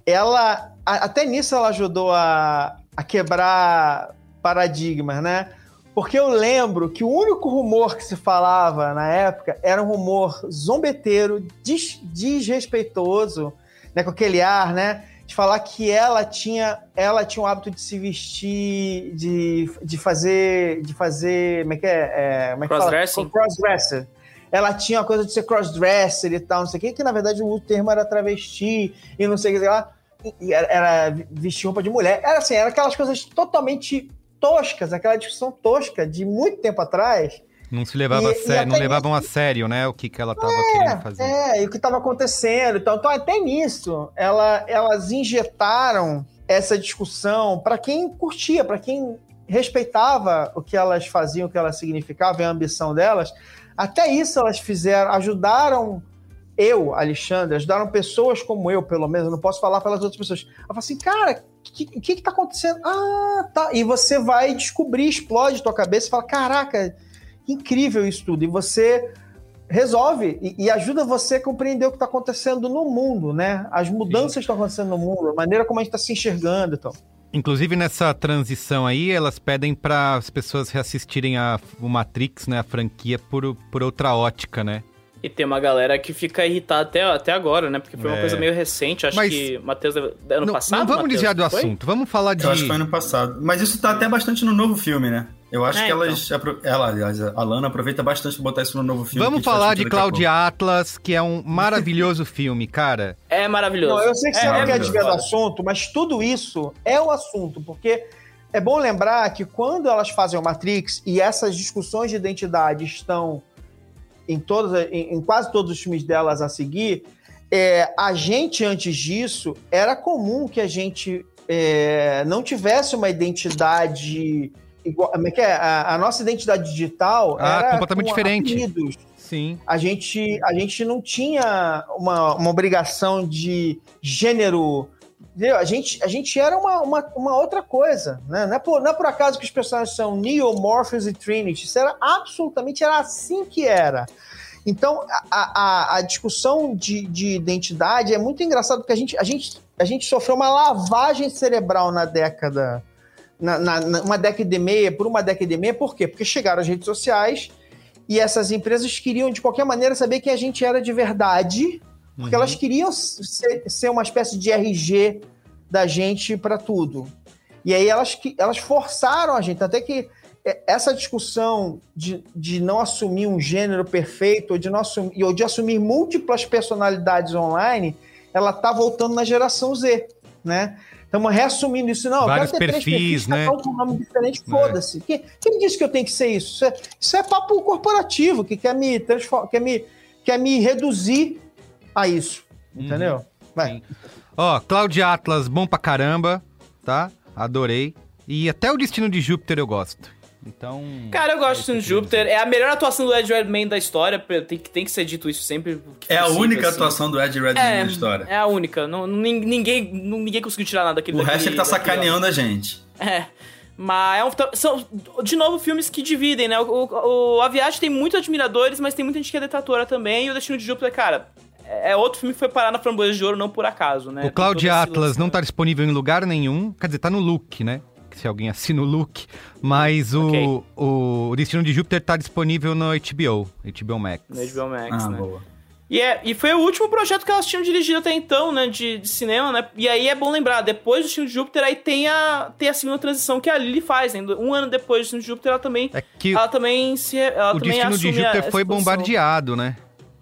ela, até nisso ela ajudou a, a quebrar paradigmas, né? Porque eu lembro que o único rumor que se falava na época era um rumor zombeteiro, des- desrespeitoso, né? Com aquele ar, né? De falar que ela tinha, ela tinha o hábito de se vestir, de, de fazer, de fazer, como é que é? é como é que? Crossdressing? Crossdresser. Ela tinha a coisa de ser crossdresser e tal, não sei o que, que na verdade o termo era travesti e não sei o que lá. Era, era vestir roupa de mulher. Era assim, era aquelas coisas totalmente toscas, aquela discussão tosca de muito tempo atrás. Não se levava E- a sério, não levavam a sério, né? O que, que ela tava querendo fazer. É, e o que estava acontecendo. Então, então, até nisso, ela, elas injetaram essa discussão para quem curtia, para quem respeitava o que elas faziam, o que elas significavam, a ambição delas. Até isso elas fizeram, ajudaram eu, Alexandre, ajudaram pessoas como eu, pelo menos, eu não posso falar pelas outras pessoas. Eu falo assim, cara, o que, que, que tá acontecendo? Ah, tá. E você vai descobrir, explode tua cabeça e fala, caraca, incrível isso tudo. E você resolve e, e ajuda você a compreender o que está acontecendo no mundo, né? As mudanças que estão acontecendo no mundo, a maneira como a gente está se enxergando e tal. Inclusive nessa transição aí, elas pedem para as pessoas reassistirem a, o Matrix, né, a franquia, por, por outra ótica, né? E tem uma galera que fica irritada até, até agora, né? Porque foi uma É. coisa meio recente. Acho Mas- que Matheus ano não, passado. não vamos Matheus, desviar do foi? assunto, vamos falar de... Eu acho que foi ano passado. Mas isso tá até bastante no novo filme, né? Eu acho É, que elas. apro- Ela, aliás, a Lana aproveita bastante pra botar isso no novo filme. Vamos falar de Cláudia Atlas, que é um maravilhoso filme, cara. É maravilhoso. Não, eu sei que você é, não quer desviar do assunto, mas tudo isso é o assunto, porque é bom lembrar que quando elas fazem o Matrix e essas discussões de identidade estão em, em, em quase todos os filmes delas a seguir, é, a gente, antes disso, era comum que a gente é, não tivesse uma identidade igual. Como é que é? A, a nossa identidade digital Ah, era completamente com diferente. apelidos Sim. a gente, a gente não tinha uma, uma obrigação de gênero. Entendeu? A gente, a gente era uma, uma, uma outra coisa. Né? Não, é por, não é por acaso que os personagens são Neo, Morpheus e Trinity. Isso era absolutamente era assim que era. Então, a, a, a discussão de, de identidade é muito engraçado, porque a gente, a, gente, a gente sofreu uma lavagem cerebral na década. Na, na, na- uma década e meia, por uma década e meia, por quê? Porque chegaram as redes sociais e essas empresas queriam, de qualquer maneira, saber quem a gente era de verdade, porque elas queriam ser, ser uma espécie de RG da gente para tudo. E aí elas, elas forçaram a gente, até que é, essa discussão de, de não assumir um gênero perfeito ou de, não assumir, ou de assumir múltiplas personalidades online, ela tá voltando na geração Z, né? Estamos reassumindo isso. Não, eu Vários quero ter três perfis, né? cada um com nome diferente, foda-se. Quem, quem disse que eu tenho que ser isso? Isso é, isso é papo corporativo, que quer me, transform, quer, me, quer me reduzir a isso, entendeu? Vai. Ó, Cláudia Atlas, bom pra caramba, tá? Adorei. E até o Destino de Júpiter eu gosto. Então... Cara, eu gosto de Júpiter. É a melhor atuação do Ed Redmayne da história. Tem que, tem que ser dito isso sempre. que É a única assim. atuação do Ed Redmayne É, na história. é a única. Não, nin- ninguém, ninguém conseguiu tirar nada daquele o resto daquele- ele tá daquele sacaneando a gente. É. Mas é um, são, de novo, filmes que dividem, né? O, o, o A Viagem tem muitos admiradores, mas tem muita gente que é detratora também. E o Destino de Júpiter, cara, é é outro filme que foi parar na Framboesa de Ouro, não por acaso, né? O esse Atlas não né? tá disponível em lugar nenhum. Quer dizer, tá no Look, né? Se alguém assina o Look. Mas o, Ok. o, Destino de Júpiter tá disponível no HBO, HBO Max. No HBO Max, Ah, né? boa. E, é, e foi o último projeto que elas tinham dirigido até então, né? De, de cinema, né? E aí é bom lembrar, depois do Destino de Júpiter, aí tem a, tem a segunda transição que a Lily faz, né? Um ano depois do Destino de Júpiter, ela também. É que Ela também se. Ela o também Destino de a- Júpiter foi bombardeado, né?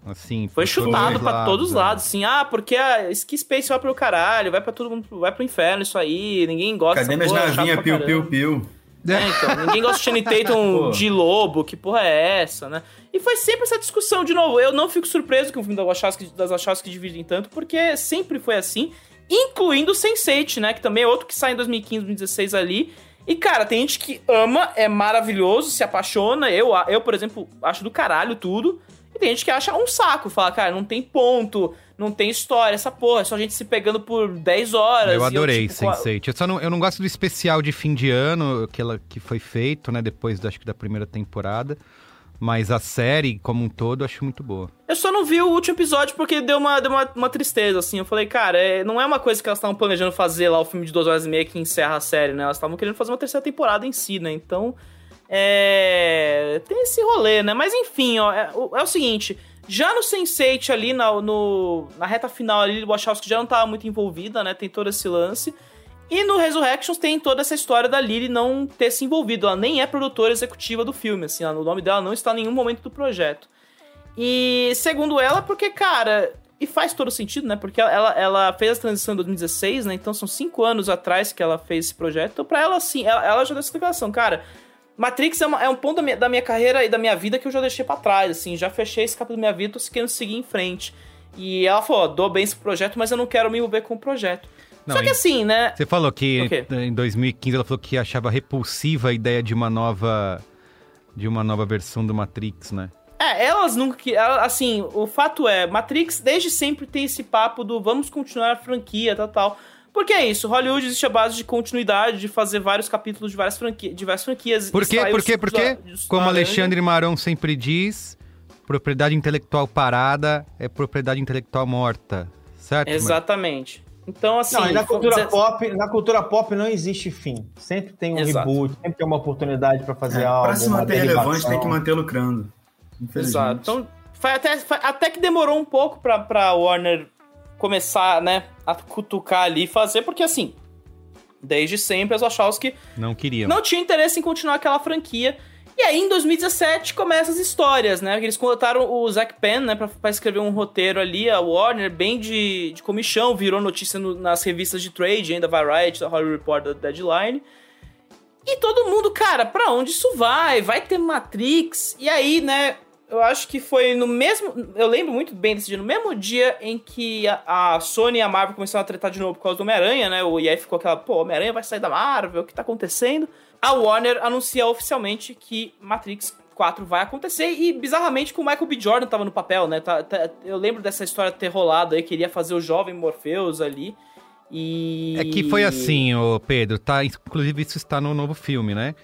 Assim, Foi chutado pra todos os né? lados, assim. Ah, porque a Ski Space vai pro caralho, vai pra todo mundo, vai pro inferno isso aí, ninguém gosta Cadê minhas é navinhas piu, piu, piu? É, então, ninguém gosta de Channing Tatum de lobo, que porra é essa, né? E foi sempre essa discussão, de novo, eu não fico surpreso com o filme das Wachowski, das Wachowski dividem tanto, porque sempre foi assim, incluindo o Sense8, né, que também é outro que sai em 2015, 2016 ali, e cara, tem gente que ama, é maravilhoso, se apaixona, eu, eu por exemplo, acho do caralho tudo, tem gente que acha um saco, fala, cara, não tem ponto, não tem história, essa porra, é só gente se pegando por 10 horas. Eu adorei tipo, a- Sense8. Eu só não, eu não gosto do especial de fim de ano que, ela, que foi feito, né? Depois, acho que da primeira temporada. Mas a série, como um todo, eu acho muito boa. Eu só não vi o último episódio porque deu uma, deu uma, uma tristeza, assim. Eu falei, cara, é- não é uma coisa que elas estavam planejando fazer lá, o filme de duas horas e meia que encerra a série, né? Elas estavam querendo fazer uma terceira temporada em si, né? Então, é... Tem esse rolê, né? Mas enfim, ó, é, o- é o seguinte... Já no Sense8 ali, na, no, na reta final ali, o Wachowski já não tava muito envolvida, né? Tem todo esse lance. E no Resurrections tem toda essa história da Lily não ter se envolvido. Ela nem é produtora executiva do filme, assim. ela- O nome dela não está em nenhum momento do projeto. E segundo ela, porque, cara, e faz todo sentido, né? Porque ela, ela fez a transição em 2016, né? Então são cinco anos atrás que ela fez esse projeto. Então, pra ela, assim, ela, ela já deu essa declaração, cara. Matrix é, uma- é um ponto da minha, da minha carreira e da minha vida que eu já deixei pra trás, assim. Já fechei esse capítulo da minha vida, tô querendo seguir em frente. E ela falou: dou bem esse projeto, mas eu não quero me envolver com o projeto. Não, Só que assim, né? Você falou que em 2015 ela falou que achava repulsiva a ideia de uma nova de uma nova versão do Matrix, né? É, elas nunca. Assim, o fato é, Matrix desde sempre tem esse papo do vamos continuar a franquia, tal, tal. Porque é isso, Hollywood existe a base de continuidade, de fazer vários capítulos de várias, franqui diversas franquias. Por quê? Por quê? Por quê? Como Alexandre Maron sempre diz, propriedade intelectual parada é propriedade intelectual morta, certo? Exatamente. Então, assim. Não, na cultura, dizer- pop, na cultura pop não existe fim. Sempre tem um Exato. reboot, sempre tem uma oportunidade pra fazer É, algo. pra se manter relevante, tem que manter lucrando. Infelizmente. Exato. Então, foi até, foi- até que demorou um pouco pra, pra Warner começar, né, a cutucar ali e fazer, porque assim, desde sempre as Wachowski Não queriam. não tinha interesse em continuar aquela franquia. E aí, em 2017, começam as histórias, né? Eles contrataram o Zack Penn, né, pra, pra escrever um roteiro ali, a Warner, bem de, de comichão, virou notícia no- nas revistas de trade, ainda Variety, da Hollywood Report, da Deadline. E todo mundo, cara, pra onde isso vai? Vai ter Matrix? E aí, né, eu acho que foi no mesmo. Eu lembro muito bem desse dia, no mesmo dia em que a, Sony e a Marvel começaram a tretar de novo por causa do Homem-Aranha, né? O- E aí ficou aquela, pô, Homem-Aranha vai sair da Marvel, o que tá acontecendo? A Warner anuncia oficialmente que Matrix 4 vai acontecer e, bizarramente, com o Michael B. Jordan tava no papel, né? Tá- tá- eu lembro dessa história ter rolado aí, queria fazer o jovem Morpheus ali. E. É que foi assim, ô Pedro, tá? Inclusive isso está no novo filme, né?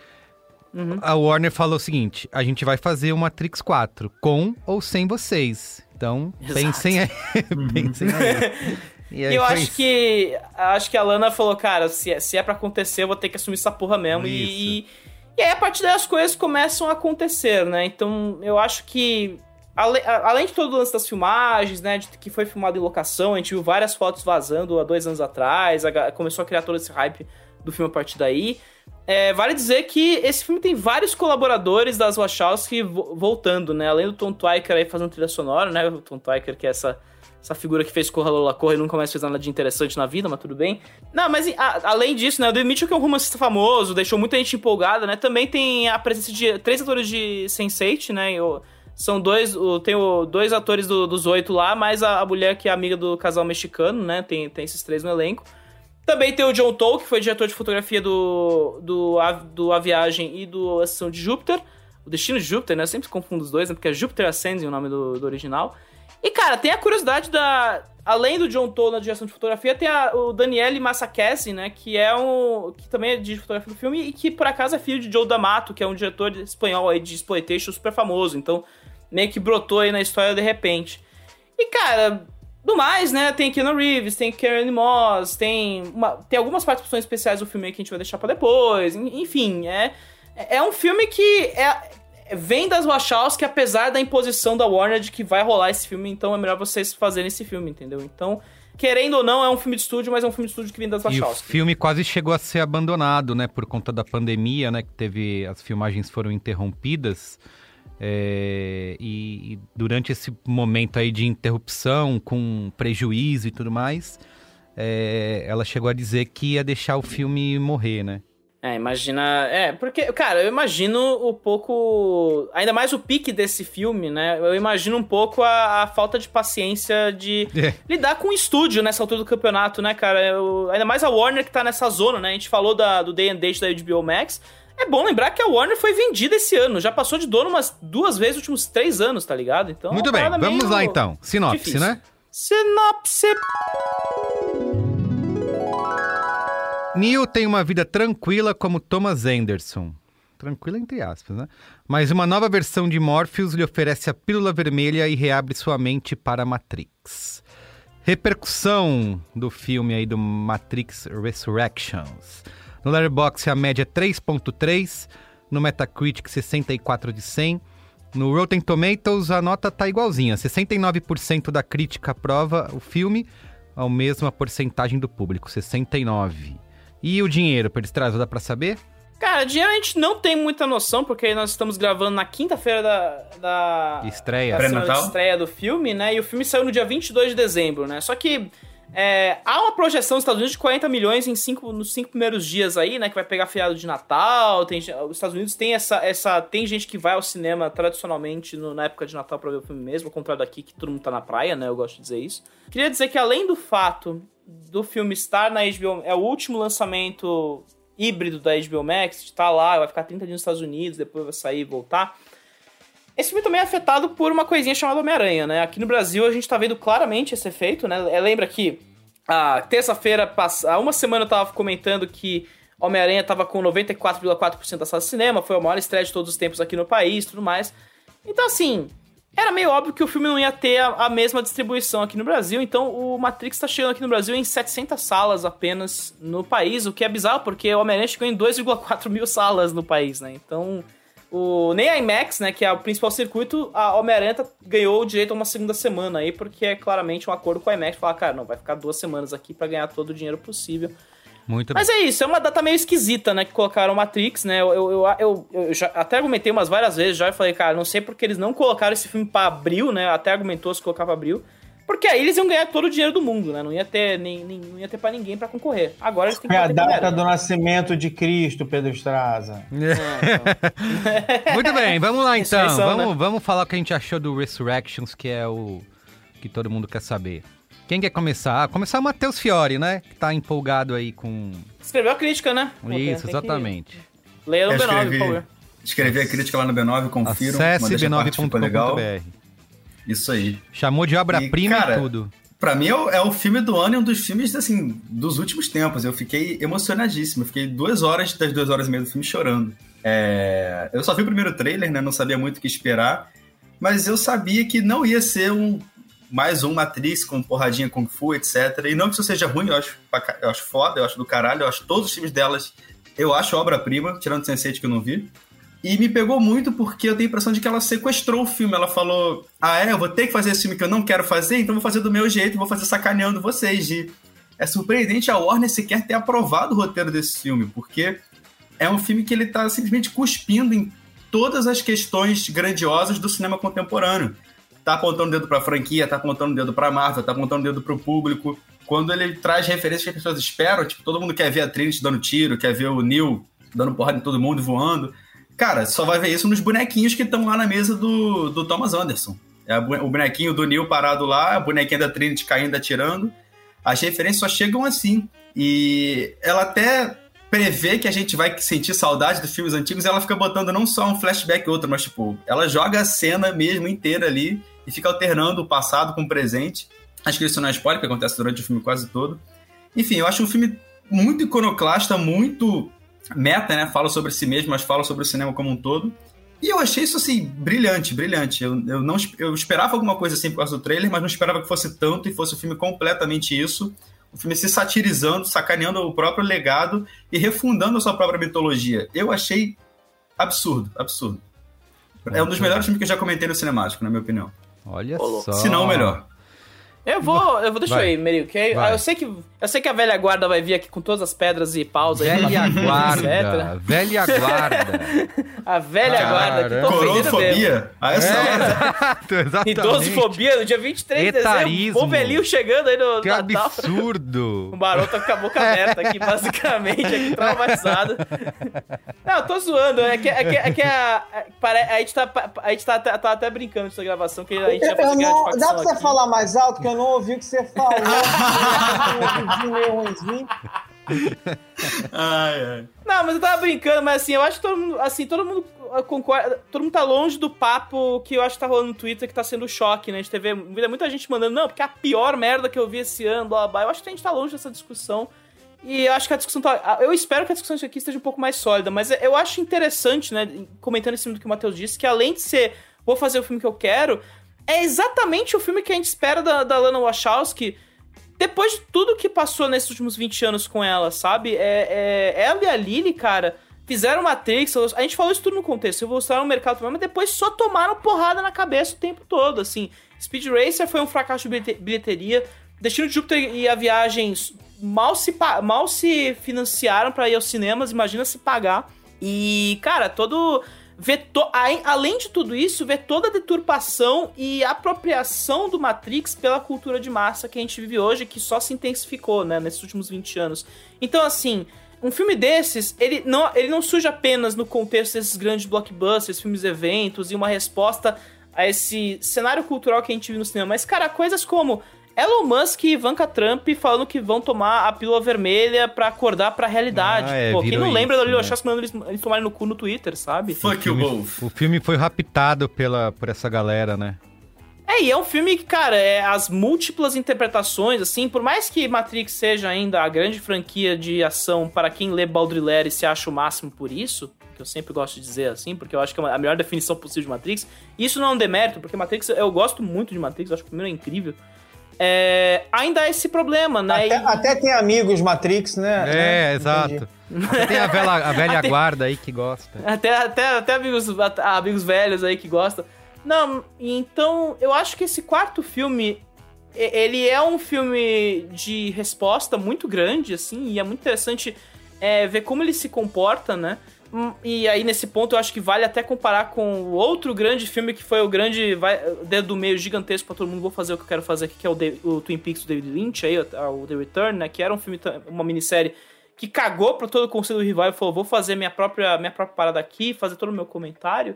Uhum. A Warner falou o seguinte: a gente vai fazer o Matrix 4, com ou sem vocês. Então, Exato. pensem aí. pensem aí. E aí eu acho isso. que. Acho que a Lana falou, cara, se é, se é pra acontecer, eu vou ter que assumir essa porra mesmo. E, e, e aí, a partir daí, as coisas começam a acontecer, né? Então, eu acho que. ale- a- além de todo o lance das filmagens, né? De que foi filmado em locação, a gente viu várias fotos vazando há dois anos atrás, a começou a criar todo esse hype do filme a partir daí. É, vale dizer que esse filme tem vários colaboradores das Wachowski vo- voltando, né? Além do Tom Twyker aí fazendo trilha sonora, né? O Tom Twyker, que é essa, essa figura que fez Corra Lola Corra e nunca mais fez nada de interessante na vida, mas tudo bem. Não, mas a- além disso, né? O David Mitchell, que é um romancista famoso, deixou muita gente empolgada, né? Também tem a presença de três atores de Sense8, né? E o- são dois, tem dois atores do- dos oito lá, mais a, a mulher que é amiga do casal mexicano, né? Tem, tem esses três no elenco. Também tem o John Toll, que foi diretor de fotografia do, do, A- do A Viagem e do A Sessão de Júpiter. O Destino de Júpiter, né? Eu sempre confundo os dois, né? Porque é Júpiter Ascending o nome do, do original. E, cara, tem a curiosidade da... Além do John Toll na direção de fotografia, tem a- o Daniele Massacesi, né? Que é um... Que também é de fotografia do filme e que, por acaso, é filho de Joe D'Amato, que é um diretor espanhol aí de exploitation super famoso. Então, meio que brotou aí na história de repente. E, cara, do mais, né? Tem Keanu Reeves, tem Karen Moss, tem, uma- tem algumas participações especiais do filme aí que a gente vai deixar pra depois. En- Enfim, é, é um filme que é, vem das Wachowski, apesar da imposição da Warner de que vai rolar esse filme, então é melhor vocês fazerem esse filme, entendeu? Então, querendo ou não, é um filme de estúdio, mas é um filme de estúdio que vem das E o Wachowski. filme quase chegou a ser abandonado, né? Por conta da pandemia, né? Que teve. As filmagens foram interrompidas. É, e, e durante esse momento aí de interrupção, com prejuízo e tudo mais, é, ela chegou a dizer que ia deixar o filme morrer, né? É, imagina. É, porque, cara, eu imagino o pouco. Ainda mais o pique desse filme, né? Eu imagino um pouco a, a falta de paciência de É. lidar com o estúdio nessa altura do campeonato, né, cara? Eu- ainda mais a Warner que tá nessa zona, né? A gente falou da, do Day and Date da HBO Max. É bom lembrar que a Warner foi vendida esse ano. Já passou de dono umas duas vezes nos últimos três anos, tá ligado? Então, Muito é bem, vamos lá então. Sinopse, difícil. né? Sinopse. Neil tem uma vida tranquila como Thomas Anderson. Tranquila entre aspas, né? Mas uma nova versão de Morpheus lhe oferece a pílula vermelha e reabre sua mente para a Matrix. Repercussão do filme aí do Matrix Resurrections. No Letterboxd a média é 3.3, no Metacritic 64 de 100. No Rotten Tomatoes a nota tá igualzinha, 69% da crítica aprova o filme, ao mesma porcentagem do público, 69. E o dinheiro para eles trazem, dá pra saber? Cara, dinheiro a gente não tem muita noção, porque nós estamos gravando na quinta-feira da, da, Estreia. da semana de Pré-natal? estreia do filme, né? E o filme saiu no dia 22 de dezembro, né? Só que é, há uma projeção nos Estados Unidos de 40 milhões em cinco, nos cinco primeiros dias aí, né? Que vai pegar feriado de Natal. Tem, os Estados Unidos tem essa, essa. Tem gente que vai ao cinema tradicionalmente no- na época de Natal pra ver o filme mesmo, ao contrário daqui, que todo mundo tá na praia, né? Eu gosto de dizer isso. Queria dizer que além do fato do filme estar na HBO, é o último lançamento híbrido da HBO Max, tá lá, vai ficar 30 dias nos Estados Unidos, depois vai sair e voltar. Esse filme também é afetado por uma coisinha chamada Homem-Aranha, né? Aqui no Brasil a gente tá vendo claramente esse efeito, né? É, Lembra que a terça-feira, há uma semana eu tava comentando que Homem-Aranha tava com 94,4% da sala de cinema, foi a maior estreia de todos os tempos aqui no país tudo mais. Então, assim, era meio óbvio que o filme não ia ter a, a mesma distribuição aqui no Brasil, então o Matrix tá chegando aqui no Brasil em 700 salas apenas no país, o que é bizarro, porque o Homem-Aranha chegou em 2,4 mil salas no país, né? Então, o, nem a IMAX, né, que é o principal circuito, a Homem-Aranha tá- ganhou o direito a uma segunda semana aí, porque é claramente um acordo com a IMAX, falar, cara, não, vai ficar duas semanas aqui pra ganhar todo o dinheiro possível. Muito Mas é isso, é uma data meio esquisita, né? Que colocaram Matrix, né? Eu, eu, eu, eu- já até argumentei umas várias vezes já e falei, cara, não sei porque eles não colocaram esse filme pra abril, né? Até argumentou se colocar pra abril. Porque aí eles iam ganhar todo o dinheiro do mundo, né? Não ia ter, nem, nem- não ia ter pra ninguém pra concorrer. Agora eles têm que É a data do nascimento de Cristo, Pedro Straza. Muito bem, vamos lá então. Ressurreição, Vamos, né? vamos falar o que a gente achou do Resurrections, que é o que todo mundo quer saber. Quem quer começar? Ah, começar o Matheus Fiore, né? Que tá empolgado aí com. Escreveu a crítica, né? Tem- Isso, tem que- exatamente. Leia no Eu B9, escrevi, por favor. escrevi a crítica lá no B9, confiram. Acesse modéstia à parte, ficou legal. b9.com.br. Isso aí. Chamou de obra-prima E, e, tudo. Pra mim é o, é o filme do ano e um dos filmes, assim, dos últimos tempos. Eu fiquei emocionadíssimo. Eu fiquei duas horas das duas horas e meia do filme chorando. É, Eu só vi o primeiro trailer, né? Não sabia muito o que esperar. Mas eu sabia que não ia ser um mais um Matrix com porradinha Kung Fu, etc. E não que isso seja ruim, eu acho, eu acho foda, eu acho do caralho. Eu acho todos os filmes delas, eu acho obra-prima, tirando Sense8 que eu não vi. E me pegou muito porque eu tenho a impressão de que ela sequestrou o filme. Ela falou: Ah, é, eu vou ter que fazer esse filme que eu não quero fazer, então vou fazer do meu jeito, vou fazer sacaneando vocês. E é surpreendente a Warner sequer ter aprovado o roteiro desse filme, porque é um filme que ele tá simplesmente cuspindo em todas as questões grandiosas do cinema contemporâneo. Tá apontando o dedo pra franquia, tá apontando o dedo pra Marvel, tá apontando o dedo pro público. Quando ele traz referências que as pessoas esperam, tipo, todo mundo quer ver a Trinity dando tiro, quer ver o Neil dando porrada em todo mundo voando. Cara, só vai ver isso nos bonequinhos que estão lá na mesa do, do Thomas Anderson. É o bonequinho do Neil parado lá, a bonequinha da Trinity caindo, atirando. As referências só chegam assim. E ela até prevê que a gente vai sentir saudade dos filmes antigos ela fica botando não só um flashback outro, mas tipo, ela joga a cena mesmo inteira ali e fica alternando o passado com o presente. Acho que isso não é spoiler, que acontece durante o filme quase todo. Enfim, eu acho um filme muito iconoclasta, muito meta, né? Fala sobre si mesmo, mas fala sobre o cinema como um todo. E eu achei isso, assim, brilhante, brilhante. Eu, eu, não, eu esperava alguma coisa assim por causa do trailer, mas não esperava que fosse tanto e fosse o filme completamente isso. O filme se satirizando, sacaneando o próprio legado e refundando a sua própria mitologia. Eu achei absurdo, absurdo. É um dos melhores filmes que eu já comentei no cinemático, na minha opinião. Olha Ô, só. Se não o melhor. Eu vou, eu vou deixar Vai. aí, Merio, que aí- Vai. eu sei que eu sei que a velha guarda vai vir aqui com todas as pedras e paus aí. Velha guarda. etc. Velha guarda. A velha guarda que Caramba. tá ofendendo mesmo. Corofobia? A essa É, hora. exato, exatamente. Idosofobia, no dia 23 de dezembro. O velhinho chegando aí no Que Natal. absurdo. O Barão tá com a boca aberta aqui, basicamente, aqui traumatizado. Não, eu tô zoando. É que, é que, é que a, a, pare- a gente, tá, a gente tá, tá, tá até brincando nessa gravação, que a gente Eu, fazer de não, dá pra você aqui. falar mais alto que eu não ouvi o que você falou. um vídeo meio ruimzinho. Ai, ai. Não, mas eu tava brincando, mas assim, eu acho que todo mundo, assim, todo mundo uh, concorda, todo mundo tá longe do papo que eu acho que tá rolando no Twitter, que tá sendo choque, né? A gente teve muita- gente mandando, não, porque é a pior merda que eu vi esse ano, blá blá blá. Eu acho que a gente tá longe dessa discussão. E eu acho que a discussão tá. Eu espero que a discussão aqui esteja um pouco mais sólida, mas eu acho interessante, né? Comentando em cima do que o Matheus disse, que além de ser vou fazer o filme que eu quero, é exatamente o filme que a gente espera da, da Lana Wachowski depois de tudo que passou nesses últimos 20 anos com ela, sabe? É, é, ela e a Lily, cara, fizeram Matrix, a gente falou isso tudo no contexto, evolucionaram no mercado também, mas depois só tomaram porrada na cabeça o tempo todo, assim. Speed Racer foi um fracasso de bilhete- bilheteria, Destino de Júpiter e a Viagem mal se, mal se financiaram pra ir aos cinemas, imagina se pagar. E, cara, todo... Ver além de tudo isso, ver toda a deturpação e apropriação do Matrix pela cultura de massa que a gente vive hoje, que só se intensificou, né, nesses últimos 20 anos. Então, assim, um filme desses, ele não, ele não surge apenas no contexto desses grandes blockbusters, filmes eventos e uma resposta a esse cenário cultural que a gente vive no cinema, mas, cara, coisas como Elon Musk e Ivanka Trump falando que vão tomar a pílula vermelha pra acordar pra realidade. Ah, é, Pô, quem não lembra isso, da Lilo né? Mandando eles, eles tomarem no cu no Twitter, sabe? Fuck you both. O filme foi raptado pela, por essa galera, né? É, e é um filme que, cara, é as múltiplas interpretações, assim, por mais que Matrix seja ainda a grande franquia de ação para quem lê Baudrillard e se acha o máximo por isso, que eu sempre gosto de dizer assim, porque eu acho que é a melhor definição possível de Matrix. Isso não é um demérito, porque Matrix, eu gosto muito de Matrix, eu acho que o primeiro é incrível. É, ainda há esse problema, né? Até, E- até tem amigos Matrix, né? É, né? exato. Tem a, velha, a velha Até- guarda aí que gosta. Até, até, até amigos, amigos velhos aí que gostam. Não, então eu acho que esse quarto filme, ele é um filme de resposta muito grande, assim, e é muito interessante é, ver como ele se comporta, né? Hum, E aí, nesse ponto, eu acho que vale até comparar com o outro grande filme que foi o grande vai, dedo do meio gigantesco pra todo mundo. Vou fazer o que eu quero fazer aqui, que é o, o Twin Peaks do David Lynch, aí, o, The Return, né? Que era um filme, uma minissérie que cagou pra todo o conselho do rival e falou: vou fazer minha própria, minha própria parada aqui, fazer todo o meu comentário.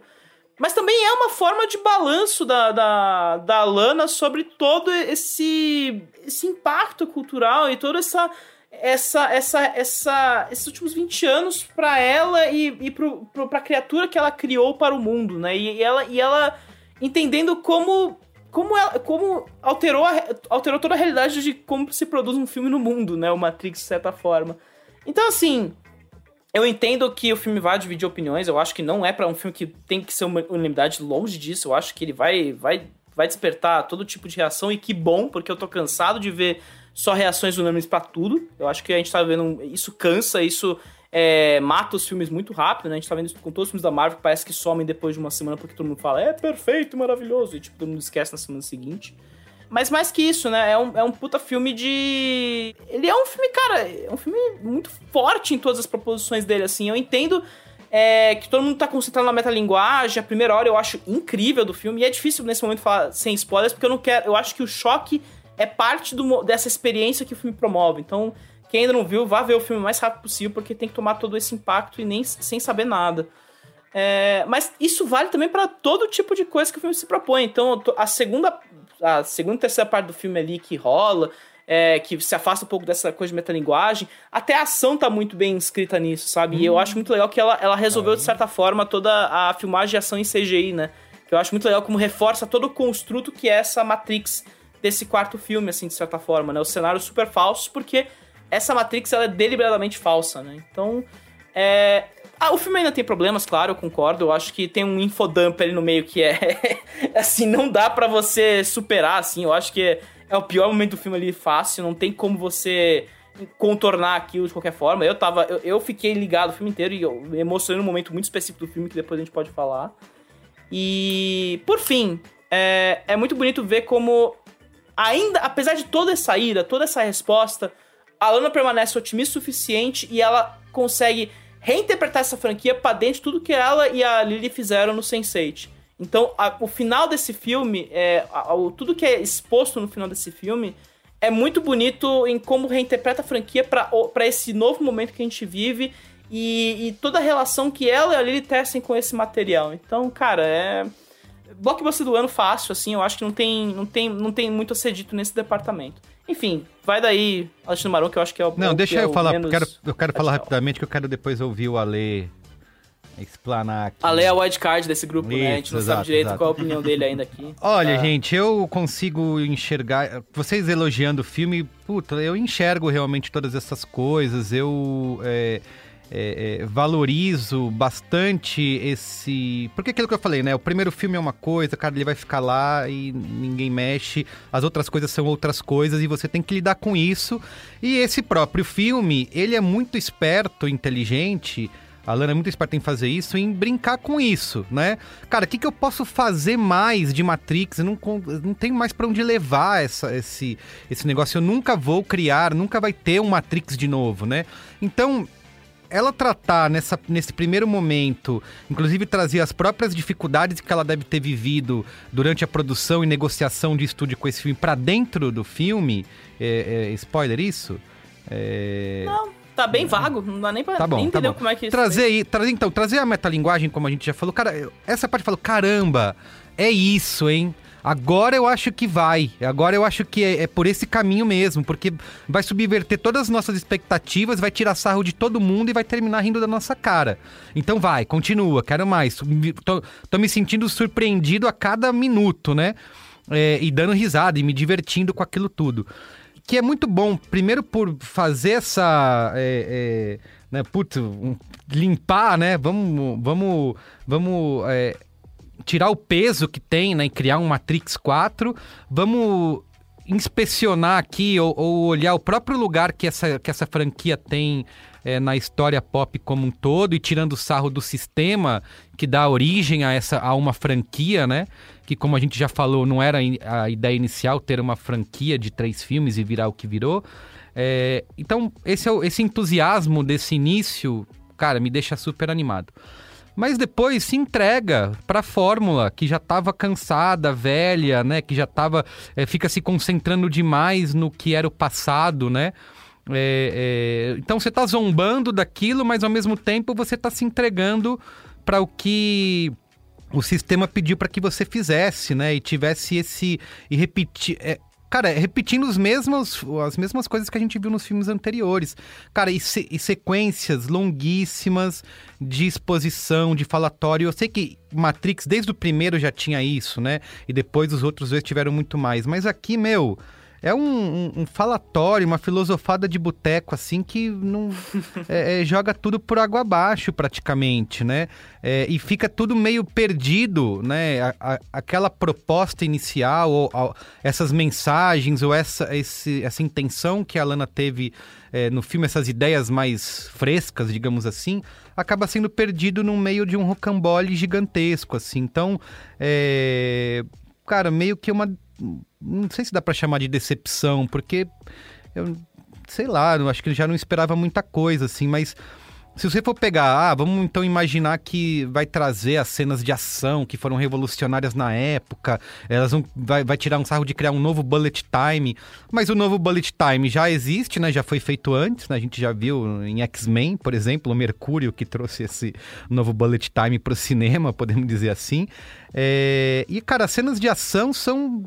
Mas também é uma forma de balanço da, da, da Lana sobre todo esse, esse impacto cultural e toda essa. Essa, essa, essa, esses últimos 20 anos pra ela e, e pro, pro, pra criatura que ela criou para o mundo, né? E, e ela, e ela entendendo como como, ela, como alterou, a, alterou toda a realidade de como se produz um filme no mundo, né? O Matrix, de certa forma. Então, assim, eu entendo que o filme vai dividir opiniões. Eu acho que não é pra um filme que tem que ser uma unanimidade longe disso. Eu acho que ele vai, vai, vai despertar todo tipo de reação. E que bom, porque eu tô cansado de ver só reações unânimes pra tudo. Eu acho que a gente tá vendo. Isso cansa, isso é, mata os filmes muito rápido, né? A gente tá vendo isso com todos os filmes da Marvel que parece que somem depois de uma semana porque todo mundo fala é perfeito, maravilhoso. E tipo, todo mundo esquece na semana seguinte. Mas mais que isso, né? É um, é um puta filme de. Ele é um filme, cara, é um filme muito forte em todas as proposições dele, assim. Eu entendo é, que todo mundo tá concentrado na metalinguagem. A primeira hora eu acho incrível do filme. E é difícil nesse momento falar sem spoilers, porque eu não quero. Eu acho que o choque é parte do dessa experiência que o filme promove. Então, quem ainda não viu, vá ver o filme o mais rápido possível, porque tem que tomar todo esse impacto e nem sem saber nada. É, mas isso vale também pra todo tipo de coisa que o filme se propõe. Então, a segunda, a segunda e terceira parte do filme ali que rola, é, que se afasta um pouco dessa coisa de metalinguagem, até a ação tá muito bem escrita nisso, sabe? E eu acho muito legal que ela, ela resolveu, de certa forma, toda a filmagem de ação em CGI, né? Que eu acho muito legal como reforça todo o construto que é essa Matrix desse quarto filme, assim, de certa forma, né? Os cenários super falsos, porque essa Matrix, ela é deliberadamente falsa, né? Então, é... Ah, o filme ainda tem problemas, claro, eu concordo. Eu acho que tem um infodump ali no meio que é... assim, não dá pra você superar, assim. Eu acho que é, é o pior momento do filme ali, fácil. Não tem como você contornar aquilo de qualquer forma. Eu tava... Eu, eu fiquei ligado o filme inteiro e eu me emocionei num momento muito específico do filme que depois a gente pode falar. E, por fim, é, é muito bonito ver como, ainda, apesar de toda essa ira, toda essa resposta, a Lana permanece otimista o suficiente e ela consegue reinterpretar essa franquia pra dentro de tudo que ela e a Lily fizeram no Sense8. Então, a- o final desse filme, é, a- o- tudo que é exposto no final desse filme é muito bonito em como reinterpreta a franquia pra esse novo momento que a gente vive e, e toda a relação que ela e a Lily tecem com esse material. Então, cara, é. Blockbuster do ano fácil, assim, eu acho que não tem, não tem, não tem muito a ser dito nesse departamento. Enfim, vai daí, Alexandre Maron, que eu acho que é o. Não, deixa é eu o falar, menos quero, eu quero falar rapidamente que eu quero depois ouvir o Ale explanar aqui. A Lei é o wildcard desse grupo, né? A gente Isso, não exato, sabe direito exato. qual a opinião dele ainda aqui. Olha, Ah, gente, eu consigo enxergar. Vocês elogiando o filme, puta, eu enxergo realmente todas essas coisas. Eu é, é, é, valorizo bastante esse. Porque aquilo que eu falei, né? O primeiro filme é uma coisa, cara, ele vai ficar lá e ninguém mexe. As outras coisas são outras coisas e você tem que lidar com isso. E esse próprio filme, ele é muito esperto, inteligente. A Lana é muito esperta em fazer isso, em brincar com isso, né? Cara, o que, que eu posso fazer mais de Matrix? Eu não, não tenho mais pra onde levar essa, esse, esse negócio. Eu nunca vou criar, nunca vai ter um Matrix de novo, né? Então, ela tratar nessa, nesse primeiro momento, inclusive trazer as próprias dificuldades que ela deve ter vivido durante a produção e negociação de estúdio com esse filme pra dentro do filme, é, é, spoiler isso? É... Não, tá bem vago, não dá nem pra Tá bom, nem tá entender bom. como é que isso trazer, aí- trazer então, trazer a metalinguagem, como a gente já falou, cara, essa parte falou, caramba, é isso, hein? Agora eu acho que vai. Agora eu acho que é, é por esse caminho mesmo, porque vai subverter todas as nossas expectativas, vai tirar sarro de todo mundo e vai terminar rindo da nossa cara. Então vai, continua, quero mais. Tô, tô me sentindo surpreendido a cada minuto, né? É, e dando risada e me divertindo com aquilo tudo que é muito bom, primeiro por fazer essa. é, é, né? Putz, limpar, né? Vamos, vamos, vamos é, tirar o peso que tem, né? E criar um Matrix 4. Vamos inspecionar aqui ou, ou olhar o próprio lugar que essa, que essa franquia tem é, na história pop como um todo e tirando sarro do sistema que dá origem a, essa, a uma franquia, né? Que, como a gente já falou, não era a ideia inicial ter uma franquia de três filmes e virar o que virou. É, então, esse, é o- esse entusiasmo desse início, cara, me deixa super animado. Mas depois se entrega pra fórmula que já estava cansada, velha, né? Que já tava. é, fica se concentrando demais no que era o passado, né? É, é, então você tá zombando daquilo, mas ao mesmo tempo você tá se entregando para o que o sistema pediu para que você fizesse, né? E tivesse esse. E repetir. Cara, é repetindo os mesmos, as mesmas coisas que a gente viu nos filmes anteriores. Cara, e, se- e sequências longuíssimas de exposição, de falatório. Eu sei que Matrix, desde o primeiro, já tinha isso, né? E depois os outros dois tiveram muito mais. Mas aqui, meu. É um, um- um falatório, uma filosofada de boteco, assim, que não é, é, joga tudo por água abaixo, praticamente, né? É, e fica tudo meio perdido, né? A- a- aquela proposta inicial, ou, ou essas mensagens, ou essa, esse- essa intenção que a Lana teve é, no filme, essas ideias mais frescas, digamos assim, acaba sendo perdido no meio de um rocambole gigantesco, assim. Então, é, cara, meio que uma. Não sei se dá pra chamar de decepção, porque eu sei lá, eu acho que ele já não esperava muita coisa, assim, mas se você for pegar, ah, vamos então imaginar que vai trazer as cenas de ação que foram revolucionárias na época, elas vão, vai, vai tirar um sarro de criar um novo bullet time, mas o novo bullet time já existe, né? Já foi feito antes, né? A gente já viu em X-Men, por exemplo, o Mercúrio que trouxe esse novo bullet time pro cinema, podemos dizer assim. É, E, cara, as cenas de ação são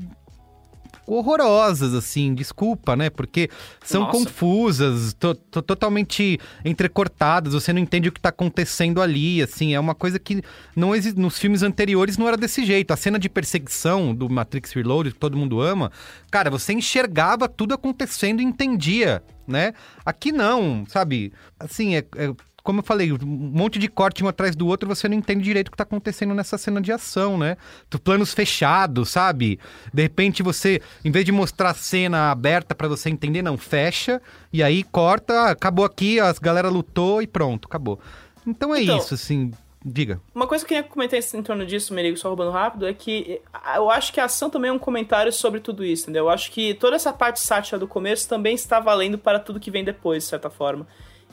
horrorosas, assim, desculpa, né? Porque são Nossa. confusas, to- to- totalmente entrecortadas, você não entende o que tá acontecendo ali, assim, é uma coisa que não exi- nos filmes anteriores não era desse jeito. A cena de perseguição do Matrix Reloaded, que todo mundo ama, cara, você enxergava tudo acontecendo e entendia, né? Aqui não, sabe? Assim, é- é como eu falei, um monte de corte um atrás do outro, você não entende direito o que tá acontecendo nessa cena de ação, né? Tu- Planos fechados, sabe? De repente você, em vez de mostrar a cena aberta pra você entender, não, fecha, e aí corta, ah, acabou aqui, as galera lutou e pronto, acabou. Então é Então- isso, assim, diga. Uma coisa que eu queria comentar em torno disso, Merigo, só roubando rápido, é que eu acho que a ação também é um comentário sobre tudo isso, entendeu? Eu acho que toda essa parte sátira do começo também está valendo para tudo que vem depois, de certa forma.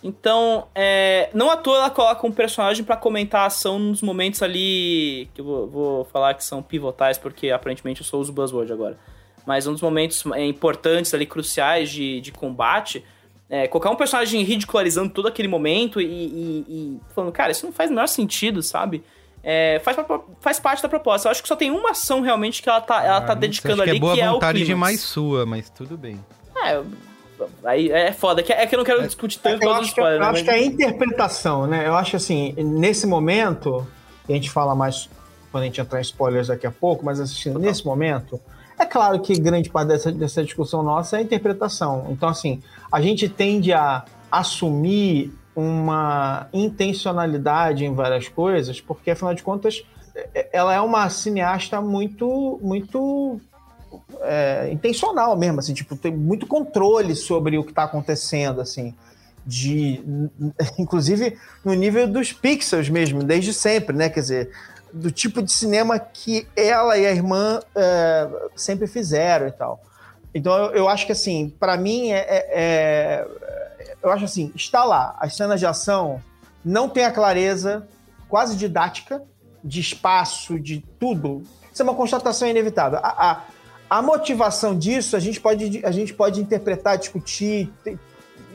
Então, é, não à toa ela coloca um personagem pra comentar a ação nos momentos ali que eu vou, vou falar que são pivotais, porque aparentemente eu só uso buzzword agora. Mas um dos momentos é, importantes ali, cruciais de, de combate, é, colocar um personagem ridicularizando todo aquele momento e, e- e falando, cara, isso não faz o menor sentido, sabe? É, faz, faz parte da proposta. Eu acho que só tem uma ação realmente que ela tá, ela tá Ah, sei, dedicando acho ali, que é boa que é o vontade demais sua, mas tudo bem. É, aí é foda. É que eu não quero discutir tanto Eu acho, que, eu acho que é a interpretação, né? Eu acho assim, nesse momento, a gente fala mais quando a gente entrar em spoilers daqui a pouco, mas assim, nesse momento, é claro que grande parte dessa, dessa discussão nossa é a interpretação. Então, assim, a gente tende a assumir uma intencionalidade em várias coisas, porque afinal de contas, é- ela é uma cineasta muito, muito é, intencional mesmo, assim, tipo, tem muito controle sobre o que está acontecendo, assim, de, inclusive no nível dos pixels mesmo, desde sempre, né, quer dizer, do tipo de cinema que ela e a irmã é, sempre fizeram e tal. Então eu, eu acho que assim, para mim é, é- é- eu acho assim, está lá, as cenas de ação não tem a clareza quase didática de espaço, de tudo. Isso é uma constatação inevitável. A, a, a motivação disso a gente pode, a gente pode interpretar, discutir,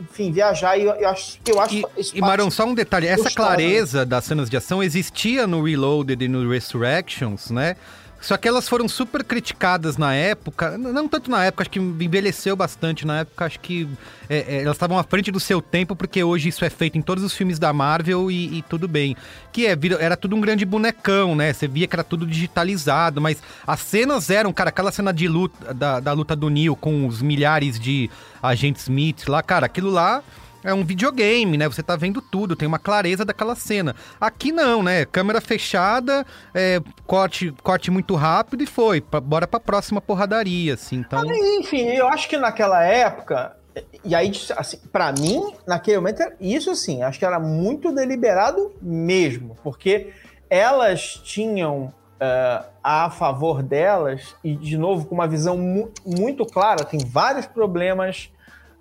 enfim, viajar. E eu, acho eu acho E parte Marão, só um detalhe, essa gostosa, clareza das cenas de ação existia no Reloaded e no Resurrections, né? Só que elas foram super criticadas na época, não tanto na época, acho que envelheceu bastante na época, acho que é, é, elas estavam à frente do seu tempo, porque hoje isso é feito em todos os filmes da Marvel e, e tudo bem. Que é, era tudo um grande bonecão, né? Você via que era tudo digitalizado, mas as cenas eram, cara, aquela cena de luta, da, da luta do Neo com os milhares de agentes Smith lá, cara, aquilo lá é um videogame, né? Você tá vendo tudo, tem uma clareza daquela cena. Aqui não, né? Câmera fechada, é, corte, corte muito rápido e foi. Pra, bora pra próxima porradaria, assim. Então. Enfim, eu acho que naquela época, e aí, assim, para mim, naquele momento, isso assim, acho que era muito deliberado mesmo, porque elas tinham uh, a favor delas, e de novo com uma visão mu muito clara, tem vários problemas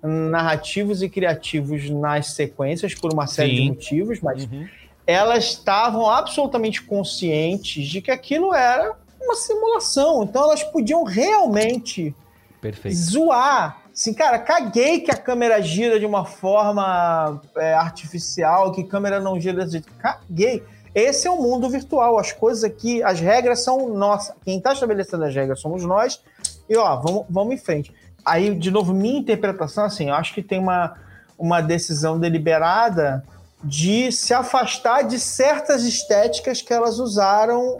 narrativos e criativos nas sequências por uma série Sim. de motivos, mas uhum. elas estavam absolutamente conscientes de que aquilo era uma simulação, então elas podiam realmente Perfeito. zoar Assim, cara, caguei que a câmera gira de uma forma é, artificial, que a câmera não gira desse jeito. Caguei. Esse é o mundo virtual. As coisas aqui, as regras são nossas. Quem está estabelecendo as regras somos nós. E ó, vamos, vamos em frente. Aí, de novo, minha interpretação, assim, eu acho que tem uma, uma decisão deliberada de se afastar de certas estéticas que elas usaram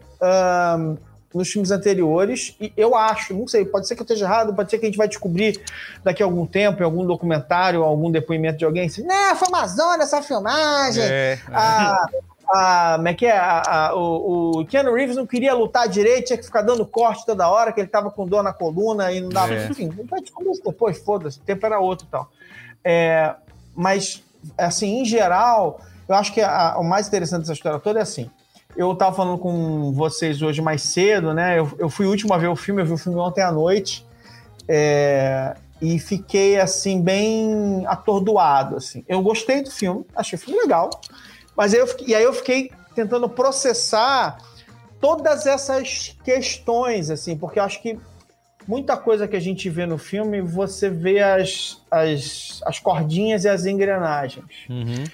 um, nos filmes anteriores, e eu acho, não sei, pode ser que eu esteja errado, pode ser que a gente vai descobrir daqui a algum tempo, em algum documentário, algum depoimento de alguém, assim, né, foi uma zona essa filmagem, É. a, a, como é que é, a, a, o, o Keanu Reeves não queria lutar direito, tinha que ficar dando corte toda hora, que ele tava com dor na coluna e não dava, É. enfim, vai descobrir isso depois, foda-se, o tempo era outro e tal. É, mas, assim, em geral, eu acho que a- o mais interessante dessa história toda é assim, eu tava falando com vocês hoje mais cedo, né? Eu, eu fui o último a ver o filme, eu vi o filme ontem à noite. é, e fiquei, assim, bem atordoado, assim. Eu gostei do filme, achei o filme legal. Mas aí eu, fiquei- e aí eu fiquei tentando processar todas essas questões, assim, porque eu acho que muita coisa que a gente vê no filme, você vê as, as, as cordinhas e as engrenagens. Uhum.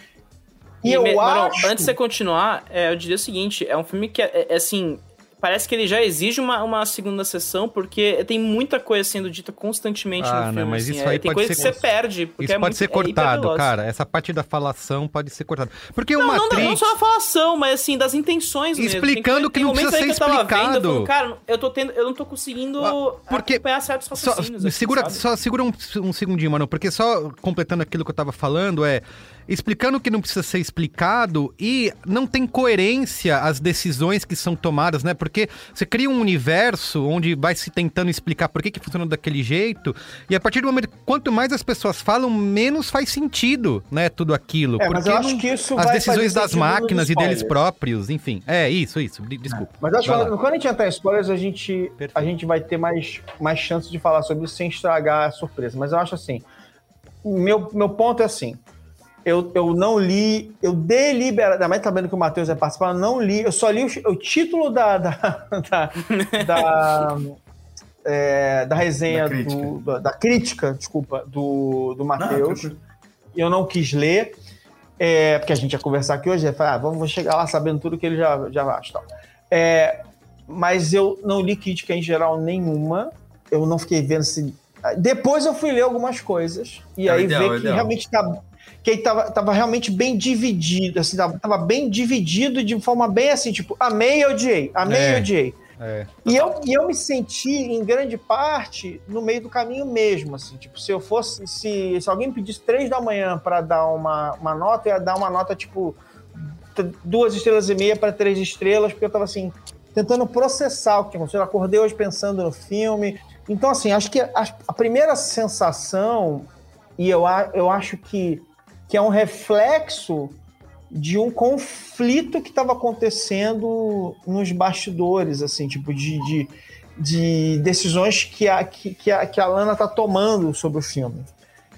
E, eu me- acho... antes de você continuar, é, eu diria o seguinte: é um filme que, é, é, assim, parece que ele já exige uma, uma segunda sessão, porque tem muita coisa sendo dita constantemente Ah, no não, filme. mas assim, isso é, aí tem pode coisa ser que você perde. Porque Isso é pode muito- ser é cortado, hiperveloz. cara. Essa parte da falação pode ser cortada. Porque Não, não, Matrix. não só a falação, mas assim, das intenções mesmo. Explicando Tem que tem não precisa ser explicado. Vendo, eu falo, cara, eu, tô tendo, eu não tô conseguindo porque- acompanhar certos Só, raciocínios. assim, segura, sabe? só segura um, um segundinho, mano, porque só completando aquilo que eu tava falando é explicando que não precisa ser explicado e não tem coerência as decisões que são tomadas, né? Porque você cria um universo onde vai se tentando explicar por que, que funciona daquele jeito e a partir do momento quanto mais as pessoas falam, menos faz sentido, né? Tudo aquilo. É, mas eu acho não- que isso as decisões das máquinas e deles próprios, enfim. É isso, isso. de- Desculpa. Mas eu acho que quando a gente entrar em spoilers, a gente, a gente vai ter mais, mais chance de falar sobre isso sem estragar a surpresa. Mas eu acho assim. Meu, meu ponto é assim. Eu, eu não li, eu deliberadamente, vendo que o Matheus vai participar, eu não li, eu só li o, o título da, da, da, da, é, da resenha, Da crítica. do- da, da crítica, desculpa, do, do Matheus. eu não quis ler, é, porque a gente ia conversar aqui hoje, eu falei, ah, vamos chegar lá sabendo tudo que ele já, já acha. Tal. É, mas eu não li crítica em geral nenhuma, eu não fiquei vendo se. Depois eu fui ler algumas coisas, e É aí ideal, é ver o que ideal. realmente tá. Que aí tava, tava realmente bem dividido, assim, tava, tava bem dividido de forma bem assim, tipo, amei e odiei, amei É. e odiei. É. E eu, e eu me senti, em grande parte, no meio do caminho mesmo, assim, tipo, se eu fosse, se, se alguém me pedisse três da manhã para dar uma, uma nota, eu ia dar uma nota, tipo, duas estrelas e meia para três estrelas, porque eu tava, assim, tentando processar o que tinha acontecido. Eu acordei hoje pensando no filme. Então, assim, acho que a, a primeira sensação, e eu, a- eu acho que, que é um reflexo de um conflito que estava acontecendo nos bastidores, assim, tipo, de, de, de decisões que a, que, que a, que a Lana tá tomando sobre o filme.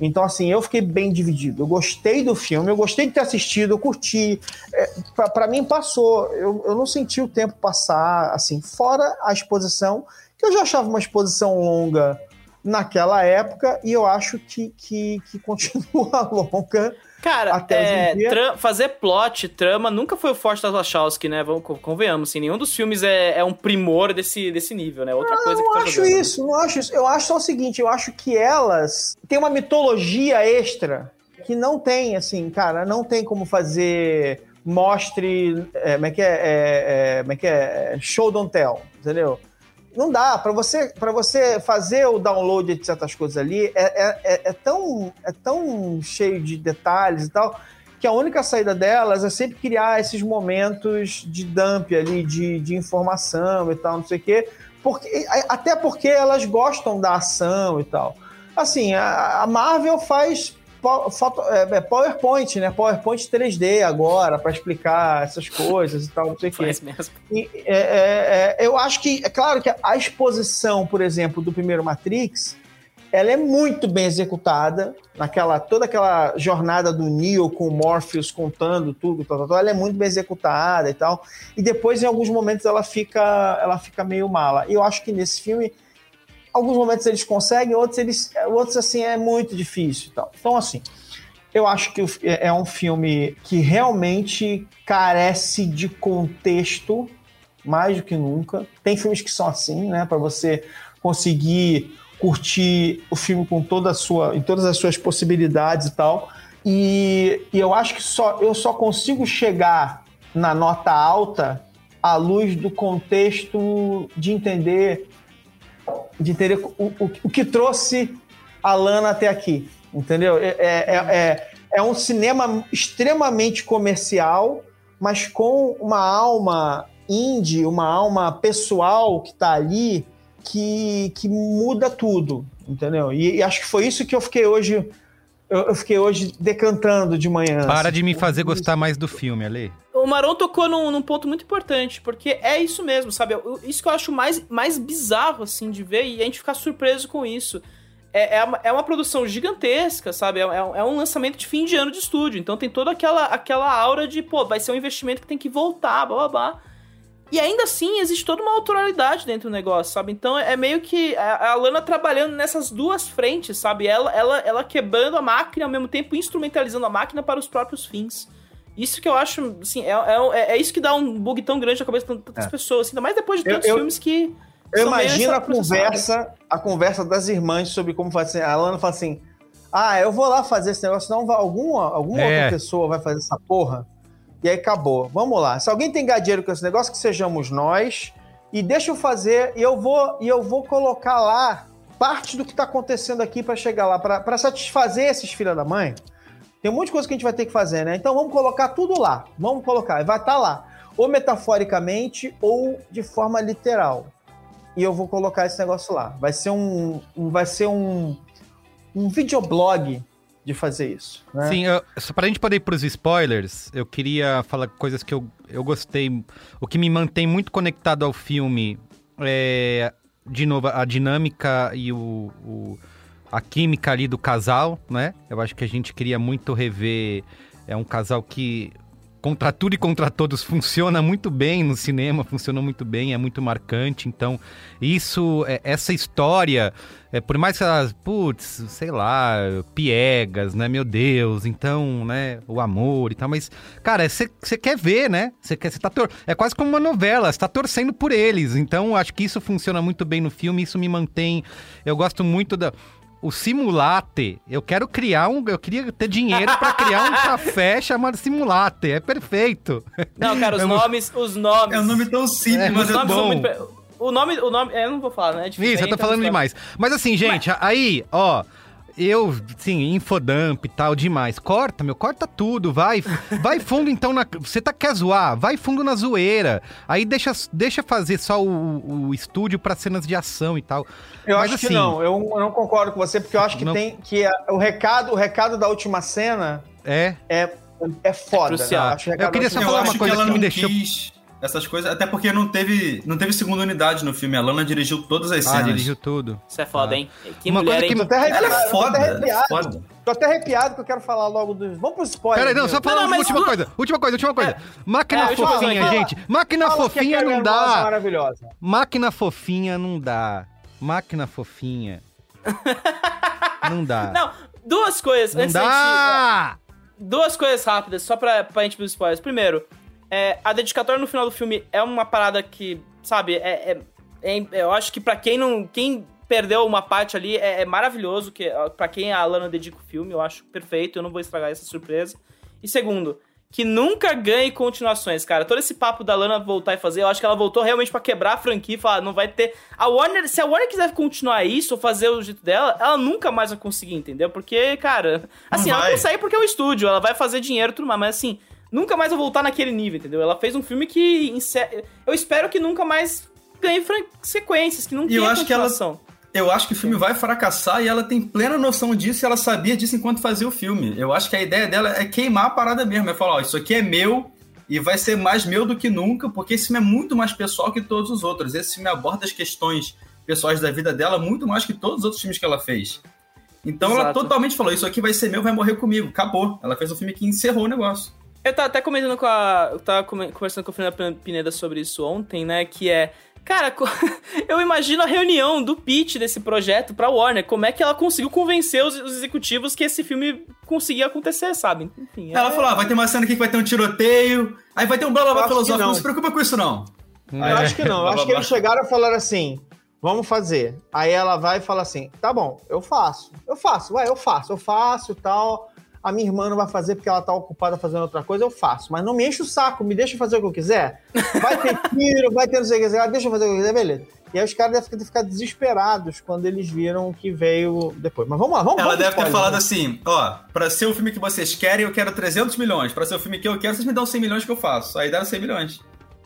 Então, assim, eu fiquei bem dividido. Eu gostei do filme, eu gostei de ter assistido, eu curti. É, pra mim, passou. Eu, eu não senti o tempo passar, assim, fora a exposição, que eu já achava uma exposição longa naquela época, e eu acho que, que, que continua longa. Cara, Até é, fazer plot, trama, nunca foi o forte das Wachowski, né? Vamos, co- convenhamos, assim, nenhum dos filmes é, é um primor desse, desse nível, né? Outra coisa Eu que não tá acho jogando. isso, não acho isso. Eu acho só o seguinte, eu acho que elas têm uma mitologia extra que não tem, assim, cara, não tem como fazer mostre, é, como é que é, é, é, como é que é, show don't tell, entendeu? Não dá. Para você, pra você fazer o download de certas coisas ali, é, é, é, é tão, é tão cheio de detalhes e tal, que a única saída delas é sempre criar esses momentos de dump ali, de, de informação e tal, não sei o quê. Porque, até porque elas gostam da ação e tal. Assim, a, a Marvel faz foto, é, é PowerPoint, né? PowerPoint 3D agora, para explicar essas coisas e tal, não sei o quê. mesmo. E, é, é, é, eu acho que, é claro que a exposição, por exemplo, do primeiro Matrix, ela é muito bem executada, naquela toda aquela jornada do Neo com o Morpheus contando tudo, tal, tal, tal, ela é muito bem executada e tal. E depois, em alguns momentos, ela fica, ela fica meio mala. E eu acho que nesse filme alguns momentos eles conseguem, outros eles, outros assim é muito difícil, tal. Então assim, eu acho que é, é um filme que realmente carece de contexto mais do que nunca. Tem filmes que são assim, né, para você conseguir curtir o filme com toda a sua, em todas as suas possibilidades e tal. E, e eu acho que só eu só consigo chegar na nota alta à luz do contexto de entender de entender o, o, o que trouxe a Lana até aqui, entendeu? É, é, é, é, um cinema extremamente comercial, mas com uma alma indie, uma alma pessoal que está ali, que, que muda tudo, entendeu? E, e, acho que foi isso que eu fiquei hoje eu, fiquei hoje decantando de manhã. Para assim, de me fazer gostar mais do filme, Ale o Maron tocou num, num, ponto muito importante, porque é isso mesmo, sabe? Isso que eu acho mais, mais bizarro, assim, de ver e a gente ficar surpreso com isso. É, é, uma, é uma produção gigantesca, sabe? É, é, é, um lançamento de fim de ano de estúdio. Então tem toda aquela, aquela aura de, pô, vai ser um investimento que tem que voltar, blá blá blá. E ainda assim, existe toda uma autoralidade dentro do negócio, sabe? Então é meio que a, a Lana trabalhando nessas duas frentes, sabe? Ela, ela, ela quebrando a máquina ao mesmo tempo instrumentalizando a máquina para os próprios fins. Isso que eu acho, assim, é, é, é isso que dá um bug tão grande na cabeça de tantas é. pessoas, assim, ainda mais depois de tantos eu, filmes que. Eu imagino a conversa, a conversa das irmãs sobre como fazer. A Lana fala assim: Ah, eu vou lá fazer esse negócio, senão alguma, alguma é. outra pessoa vai fazer essa porra. E aí acabou. Vamos lá. Se alguém tem gadeiro com esse negócio, que sejamos nós. E deixa eu fazer, e eu vou, e eu vou colocar lá parte do que está acontecendo aqui para chegar lá, para satisfazer esses filhos da mãe. Tem um monte de coisa que a gente vai ter que fazer, né? Então vamos colocar tudo lá. Vamos colocar. Vai estar tá lá. Ou metaforicamente ou de forma literal. E eu vou colocar esse negócio lá. Vai ser um. um vai ser um. Um videoblog de fazer isso. Né? Sim, eu, para a gente poder ir para os spoilers, eu queria falar coisas que eu, eu gostei. O que me mantém muito conectado ao filme é, de novo, a dinâmica e o, o a química ali do casal, né? Eu acho que a gente queria muito rever. É um casal que, contra tudo e contra todos, funciona muito bem no cinema, funciona muito bem, é muito marcante. Então, isso, é, essa história, é, por mais que elas, putz, sei lá, piegas, né? Meu Deus, então, né? O amor e tal, mas, cara, você quer ver, né? Você quer, tá tor é quase como uma novela, você tá torcendo por eles. Então, acho que isso funciona muito bem no filme, isso me mantém. Eu gosto muito da o Simulate. Eu quero criar um. Eu queria ter dinheiro para criar um café chamado Simulate. É perfeito. Não, cara, os é nomes. Os nomes. É um nome tão simples, é, mas é bom. Muito... O nome, o nome. Eu não vou falar, né? É difícil, Isso, eu tô falando demais. Mas assim, gente, mas... aí, ó. Eu, sim, infodump e tal, demais. Corta, meu, corta tudo, vai. Vai fundo então na. Você tá quer zoar? Vai fundo na zoeira. Aí deixa, deixa fazer só o, o estúdio para cenas de ação e tal. Eu Mas, acho assim, que não, eu, eu, não concordo com você, porque eu acho que não... tem. que a, o, recado, o recado da última cena é. É, é foda. É né? eu, eu queria só falar uma coisa que, que me deixou. Quis essas coisas. Até porque não teve, não teve segunda unidade no filme. A Lana dirigiu todas as ah, cenas. dirigiu tudo. Isso é foda, ah. hein? Que Uma mulher, coisa que... Ela é foda. Tô até, é foda. tô até arrepiado que eu quero falar logo dos... Vamos pro spoiler. Peraí, não, só falar uma última coisa. Última coisa, última coisa. É. Máquina é, fofinha, falar, gente. Máquina Fala fofinha não dá. Maravilhosa. Máquina fofinha não dá. Máquina fofinha. não dá. Não, duas coisas. Não antes dá! Gente, duas coisas rápidas, só pra, pra gente pros spoilers. Primeiro, é, a dedicatória no final do filme é uma parada que, sabe, é, é, é eu acho que para quem não. Quem perdeu uma parte ali é, é maravilhoso, que para quem a Lana dedica o filme, eu acho perfeito, eu não vou estragar essa surpresa. E segundo, que nunca ganhe continuações, cara. Todo esse papo da Lana voltar e fazer, eu acho que ela voltou realmente pra quebrar a franquia e falar, não vai ter. A Warner, se a Warner quiser continuar isso ou fazer o jeito dela, ela nunca mais vai conseguir, entendeu? Porque, cara, assim, ela vai. consegue porque é um estúdio, ela vai fazer dinheiro e tudo mais, mas assim, nunca mais vai voltar naquele nível, entendeu? Ela fez um filme que. Eu espero que nunca mais ganhe sequências, que não E eu tenha acho que ela-. Eu acho que o filme vai fracassar e ela tem plena noção disso e ela sabia disso enquanto fazia o filme. Eu acho que a ideia dela é queimar a parada mesmo. É falar, ó, isso aqui é meu e vai ser mais meu do que nunca, porque esse filme é muito mais pessoal que todos os outros. Esse filme aborda as questões pessoais da vida dela muito mais que todos os outros filmes que ela fez. Então ela Exato. totalmente falou, isso aqui vai ser meu, vai morrer comigo. Acabou. Ela fez um filme que encerrou o negócio. Eu tava até comentando com a. Eu tava conversando com a Fernanda Pineda sobre isso ontem, né? Que é. Cara, eu imagino a reunião do pitch desse projeto pra Warner. Como é que ela conseguiu convencer os, os executivos que esse filme conseguia acontecer, sabe? Enfim. é- Ela falou, ah, vai ter uma cena aqui que vai ter um tiroteio, aí vai ter um blá blá blá filosófico, não. não. se preocupa com isso não. Eu acho que não. Eu acho que eles chegaram e falaram assim: vamos fazer. Aí ela vai e fala assim: tá bom, eu faço. Eu faço, vai, eu faço, eu faço e tal. A minha irmã não vai fazer porque ela tá ocupada fazendo outra coisa, eu faço. Mas não me enche o saco, me deixa fazer o que eu quiser. Vai ter tiro, vai ter não sei o que deixa eu fazer o que eu quiser, beleza. E aí os caras devem ter ficado desesperados quando eles viram o que veio depois. Mas vamos lá, vamos Ela vamos deve ter falado né? assim, ó, pra ser o filme que vocês querem, eu quero 300 milhões. Pra ser o filme que eu quero, vocês me dão 100 milhões que eu faço. Aí deram 100 milhões.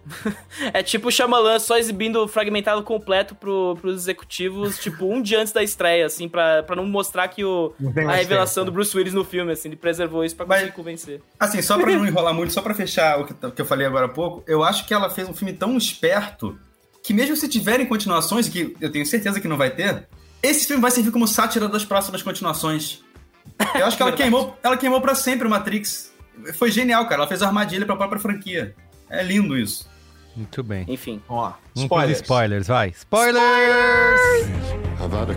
É tipo o Shyamalan só exibindo o fragmentado completo pro, pros executivos, tipo, um dia antes da estreia, assim, pra, pra não mostrar que o, a revelação tempo. do Bruce Willis no filme, assim, ele preservou isso pra conseguir convencer. Assim, só pra não enrolar muito, só pra fechar o que, que eu falei agora há pouco, eu acho que ela fez um filme tão esperto que mesmo se tiverem continuações, que eu tenho certeza que não vai ter, esse filme vai servir como sátira das próximas continuações. Eu acho que ela queimou, ela queimou pra sempre o Matrix. Foi genial, cara. Ela fez armadilha pra própria franquia. É lindo isso. Muito bem. Enfim. Vamos lá. Vamos Spoilers. spoilers, vai. Spoilers! Avada.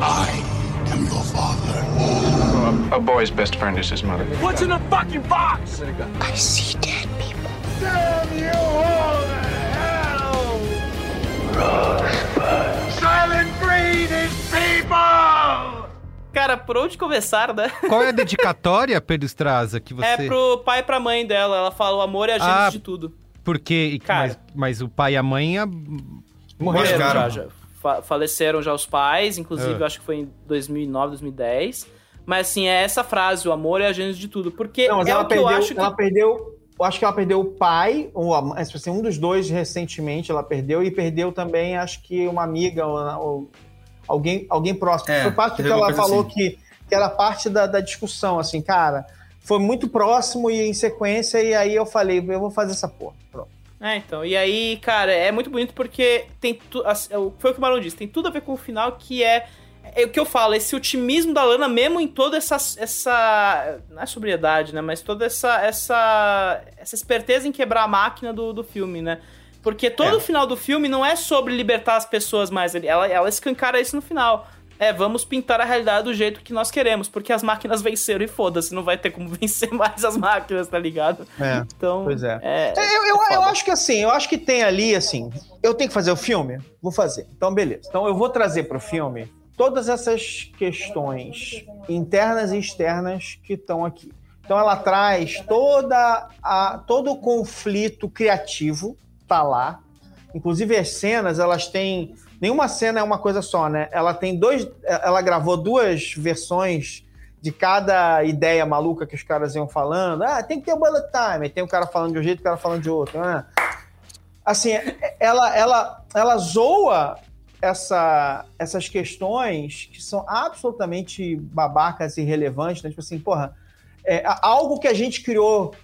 I am your father. A boy's best friend is his mother. What's in the fucking box? I see dead people. Damn you all to hell! Rosebud. Silent breed is people! Cara, por onde começar, né? Qual é a dedicatória, Pedro Estraza, que você... É pro pai e pra mãe dela. Ela fala: o amor é a gênese Ah, de tudo. Porque, Cara. mas, mas o pai e a mãe... a- Morreram já, já. Fa- faleceram já os pais, inclusive Ah. eu acho que foi em 2009, 2010. Mas assim, é essa frase, o amor é a gênese de tudo. Porque Não, mas é ela o que perdeu, eu acho que. ela perdeu. Eu acho que ela perdeu o pai, ou a, mãe, assim, um dos dois recentemente ela perdeu, e perdeu também, acho que uma amiga, ou, ou alguém, alguém próximo. É, foi parte do que ela falou assim. que, que era parte da, da discussão, assim, cara. Foi muito próximo e em sequência, e aí eu falei, eu vou fazer essa porra. Pronto. É, então. E aí, cara, é muito bonito porque tem tu, assim, foi o que o Marlon disse, tem tudo a ver com o final que é. É o que eu falo, esse otimismo da Lana, mesmo em toda essa. essa não é sobriedade, né? Mas toda essa. essa, essa esperteza em quebrar a máquina do, do filme, né? Porque todo É. o final do filme não é sobre libertar as pessoas mais. Ela, ela escancara isso no final. É, vamos pintar a realidade do jeito que nós queremos, porque as máquinas venceram e foda-se, não vai ter como vencer mais as máquinas, tá ligado? É, Então. pois é. é Eu, eu, eu foda. acho que assim, eu acho que tem ali, assim, eu tenho que fazer o filme? Vou fazer. Então, beleza. Então eu vou trazer pro filme todas essas questões internas e externas que estão aqui. Então ela traz toda a, todo o conflito criativo, tá lá. Inclusive as cenas, elas têm. Nenhuma cena é uma coisa só, né? Ela tem dois. Ela gravou duas versões de cada ideia maluca que os caras iam falando. Ah, tem que ter o bullet time. Tem o cara falando de um jeito, o cara falando de outro. Né? Assim, ela, ela, ela zoa essa, essas questões que são absolutamente babacas e irrelevantes. Né? Tipo assim, porra, é, algo que a gente criou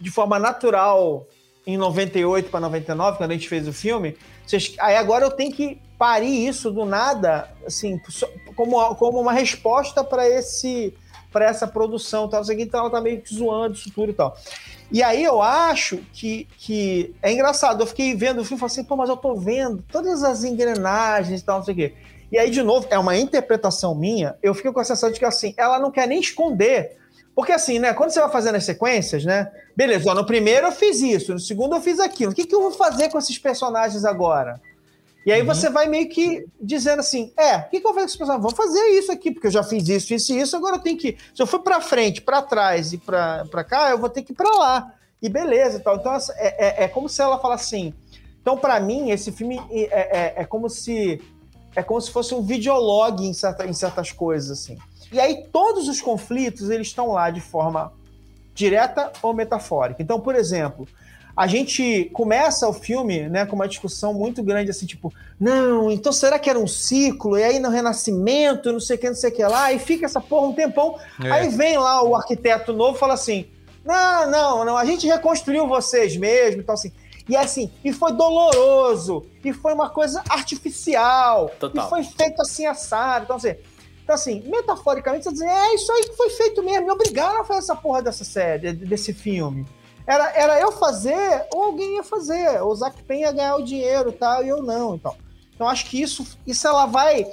de forma natural em 98 para 99, quando a gente fez o filme, vocês- aí agora eu tenho que parir isso do nada, assim, como, como uma resposta para esse para essa produção, tal, sei então ela tá meio que zoando isso tudo e tal. E aí eu acho que, que é engraçado, eu fiquei vendo o filme e falei assim, pô, mas eu tô vendo todas as engrenagens e tal, não sei o quê. E aí, de novo, é uma interpretação minha, eu fico com a sensação de que, assim, ela não quer nem esconder. Porque, assim, né, quando você vai fazendo as sequências, né, beleza, ó, no primeiro eu fiz isso, no segundo eu fiz aquilo, o que, que eu vou fazer com esses personagens agora? E aí você vai meio que dizendo assim: é, o que, que eu vou fazer com esse personagem? Vou fazer isso aqui, porque eu já fiz isso, isso e isso, agora eu tenho que. Se eu for pra frente, pra trás e pra, pra cá, eu vou ter que ir pra lá. E beleza e tal. Então é, é, é como se ela falasse assim. Então, pra mim, esse filme é, é, é como se. É como se fosse um videolog em, certa, em certas coisas, assim. E aí, todos os conflitos, eles estão lá de forma direta ou metafórica. Então, por exemplo, a gente começa o filme, né, com uma discussão muito grande, assim, tipo, não, então será que era um ciclo? E aí no Renascimento, não sei o que, não sei o que lá, e fica essa porra um tempão. É. Aí vem lá o arquiteto novo e fala assim: não, não, não, a gente reconstruiu vocês mesmo, então assim. E assim, e foi doloroso, e foi uma coisa artificial, Total. e foi feito assim assado. Então, assim, então, assim, metaforicamente, você diz, é isso aí que foi feito mesmo. Me obrigaram a fazer essa porra dessa série, desse filme. Era, era eu fazer, ou alguém ia fazer. O Zac Penn ia ganhar o dinheiro tal, e eu não. Então, então acho que isso, isso ela vai.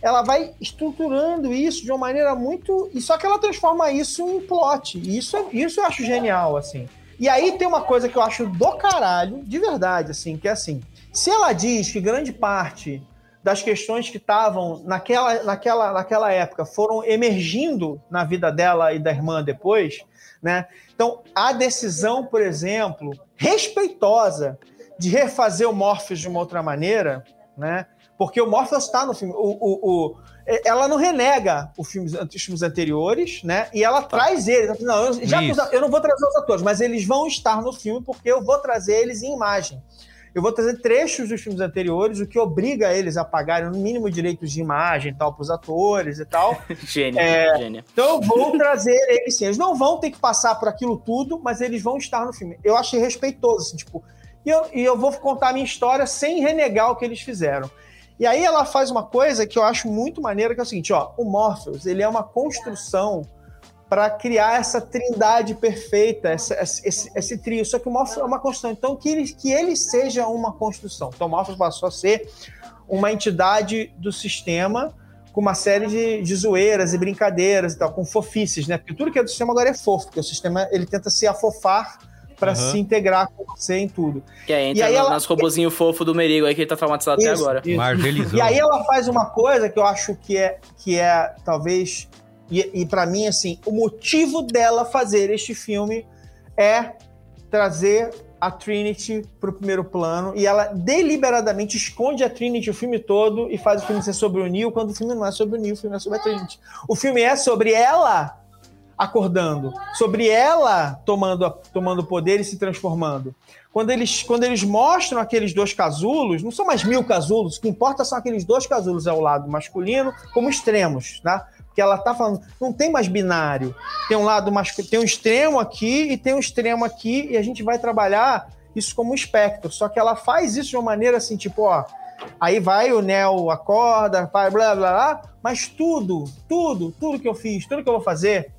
Ela vai estruturando isso de uma maneira muito. E só que ela transforma isso em plot. E isso, é- isso eu acho genial, assim. E aí tem uma coisa que eu acho do caralho, de verdade, assim, que é assim. Se ela diz que grande parte das questões que estavam naquela, naquela, naquela época foram emergindo na vida dela e da irmã depois, né? Então, a decisão, por exemplo, respeitosa de refazer o Morpheus de uma outra maneira, né? Porque o Morpheus está no filme. O, o, o- ela não renega os filmes, os filmes anteriores, né? E ela traz eles. Não, eu, já eu não vou trazer os atores, mas eles vão estar no filme porque eu vou trazer eles em imagem. Eu vou trazer trechos dos filmes anteriores, o que obriga eles a pagarem no mínimo direitos de imagem e tal para os atores e tal. Gênia, É. gênia. Então eu vou trazer eles sim. Eles não vão ter que passar por aquilo tudo, mas eles vão estar no filme. Eu achei respeitoso, assim, tipo. E eu, e eu vou contar a minha história sem renegar o que eles fizeram. E aí ela faz uma coisa que eu acho muito maneira, que é o seguinte, ó, o Morpheus, ele é uma construção para criar essa trindade perfeita, essa- esse, esse- trio. Só que o Morpheus é uma construção. Então, que ele, que ele seja uma construção. Então, o Morpheus passou a ser uma entidade do sistema com uma série de, de zoeiras e brincadeiras e tal, com fofices, né? Porque tudo que é do sistema agora é fofo, porque o sistema ele tenta se afofar para Aham. se integrar com você em tudo. Que aí entra E aí no- ela- nas robozinho fofo do Merigo aí que ele tá traumatizado até Isso, agora. isso. Marvelizou. E aí ela faz uma coisa que eu acho que é, que é talvez, e, e para mim, assim, o motivo dela fazer este filme é trazer a Trinity pro primeiro plano e ela deliberadamente esconde a Trinity o filme todo e faz o filme ser sobre o Neo, quando o filme não é sobre o Neo, o filme é sobre a Trinity. O filme é sobre ela acordando, sobre ela tomando tomando poder e se transformando. Quando eles, quando eles mostram aqueles dois casulos, não são mais mil casulos, o que importa são aqueles dois casulos ao lado masculino como extremos, tá? Porque ela tá falando, não tem mais binário. Tem um lado masculino, tem um extremo aqui e tem um extremo aqui, e a gente vai trabalhar isso como um espectro. Só que ela faz isso de uma maneira assim, tipo, ó, aí vai o Neo acorda, vai blá blá blá, mas tudo, tudo, tudo que eu fiz, tudo que eu vou fazer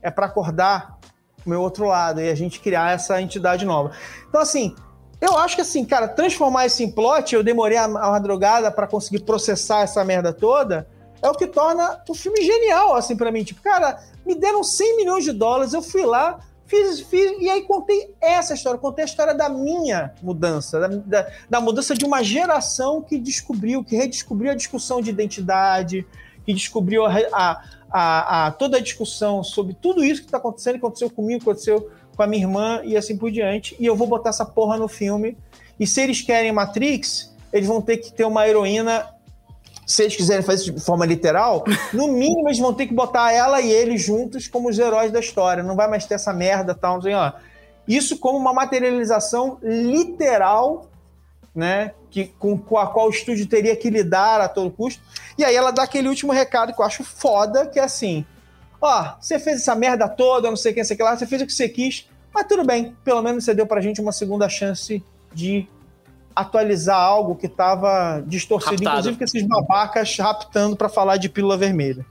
é para acordar o meu outro lado e a gente criar essa entidade nova. Então, assim, eu acho que, assim, cara, transformar esse em plot, eu demorei a madrugada para conseguir processar essa merda toda, é o que torna o filme genial, assim, para mim. Tipo, cara, me deram 100 milhões de dólares, eu fui lá, fiz, fiz e aí contei essa história, contei a história da minha mudança, da, da, da mudança de uma geração que descobriu, que redescobriu a discussão de identidade, que descobriu a, a, a- a- toda a discussão sobre tudo isso que está acontecendo, que aconteceu comigo, aconteceu com a minha irmã e assim por diante. E eu vou botar essa porra no filme. E se eles querem Matrix, eles vão ter que ter uma heroína. Se eles quiserem fazer isso de forma literal, no mínimo eles vão ter que botar ela e ele juntos como os heróis da história. Não vai mais ter essa merda tal, não sei, ó. Isso como uma materialização literal né? Que, com, com a qual o estúdio teria que lidar a todo custo. E aí ela dá aquele último recado que eu acho foda, que é assim: ó, você fez essa merda toda, não sei quem, sei que lá, você fez o que você quis, mas tudo bem, pelo menos você deu pra gente uma segunda chance de atualizar algo que tava distorcido, Raptado. inclusive com esses babacas raptando pra falar de pílula vermelha.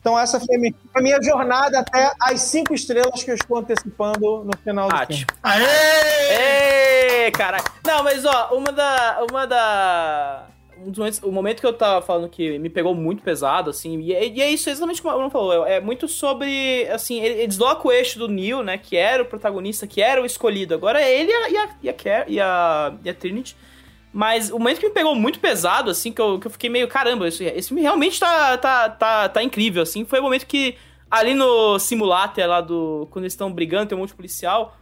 Então essa foi a minha, a minha jornada até as cinco estrelas que eu estou antecipando no final do filme. Ótimo. Ê, caralho. Não, mas ó, uma da. Uma da. Um dos momentos, o momento que eu tava falando que me pegou muito pesado, assim, e é, e é isso exatamente como o falou, é muito sobre, assim, ele, ele desloca o eixo do Neil, né, que era o protagonista, que era o escolhido, agora é ele e a, e a, e a, e a, Trinity Mas o momento que me pegou muito pesado, assim, que eu, que eu fiquei meio, caramba, esse, esse filme realmente tá, tá, tá, tá incrível, assim. Foi o momento que, ali no simulator lá do. Quando eles estão brigando, tem um monte de policial.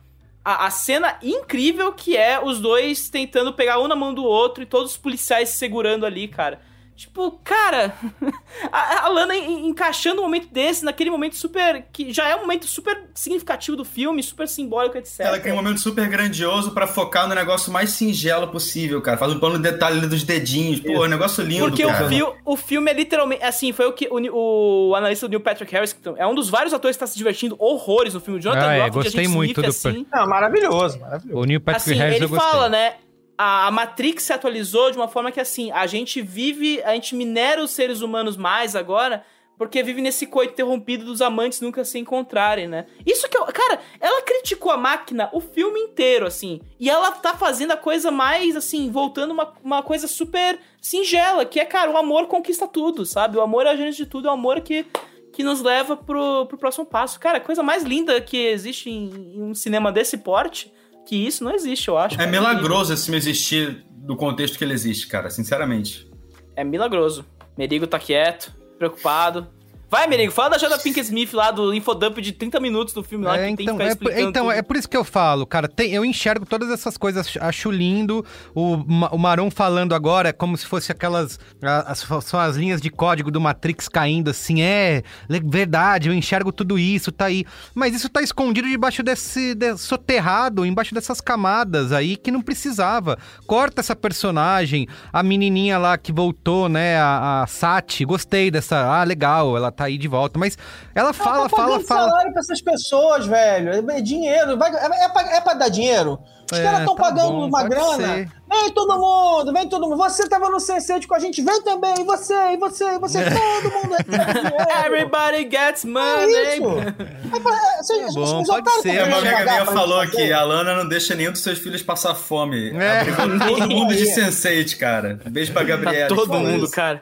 A, a cena incrível que é os dois tentando pegar um na mão do outro e todos os policiais se segurando ali, cara. Tipo, cara, a, a Lana en- encaixando um momento desse, naquele momento super. que já é um momento super significativo do filme, super simbólico, etc. Ela cria um momento super grandioso pra focar no negócio mais singelo possível, cara. Faz um plano de detalhe ali dos dedinhos. Pô, é um negócio lindo, Porque cara. o, fio, o filme é literalmente. Assim, foi o que o, o analista do Neil Patrick Harris, que é um dos vários atores que está se divertindo horrores no filme. O Jonathan Ah, é, Groff, de gostei muito Smith, do- assim, Não, maravilhoso, maravilhoso. O Neil Patrick assim, Harris ele fala, né? A Matrix se atualizou de uma forma que, assim, a gente vive, a gente minera os seres humanos mais agora, porque vive nesse coito interrompido dos amantes nunca se encontrarem, né? Isso que eu. Cara, ela criticou a máquina o filme inteiro, assim. E ela tá fazendo a coisa mais, assim, voltando uma, uma coisa super singela, que é, cara, o amor conquista tudo, sabe? O amor é a gente de tudo, é o amor que. Que nos leva pro, pro próximo passo. Cara, a coisa mais linda que existe em, em um cinema desse porte, que isso não existe, eu acho. É cara. milagroso esse filme existir do contexto que ele existe, cara, sinceramente. É milagroso. Merigo tá quieto, preocupado. Vai, Merigo, fala da Jada Pink Smith lá do infodump de 30 minutos do filme lá, É, que tem que então, ficar é, explicando então tudo. é por isso que eu falo, cara. tem- eu enxergo todas essas coisas, acho lindo. O, o Maron falando agora é como se fosse aquelas. As, são as linhas de código do Matrix caindo, assim. É, verdade, eu enxergo tudo isso, tá aí. Mas isso tá escondido debaixo desse. De, soterrado, embaixo dessas camadas aí que não precisava. Corta essa personagem, a menininha lá que voltou, né? A, a Sati. Gostei dessa. Ah, legal, ela tá aí de volta. Mas ela fala, tá fala, fala. salário pra essas pessoas, velho. É dinheiro. Vai, é, é, pra, é pra dar dinheiro? Os É, caras estão tá pagando bom, uma pode grana. ser. Vem todo mundo, vem todo mundo. Você tava no Sense8 com a gente, vem também. E você, e você, e você, todo mundo. dinheiro. Everybody gets É money. isso. É pra- é, vocês- Tá bom, vocês pode otários ser. É, uma amiga minha falou que a Lana não deixa nenhum dos seus filhos passar fome. É. Todo mundo de Sense8, cara. Beijo pra Gabriela. Tá todo mundo, isso. cara.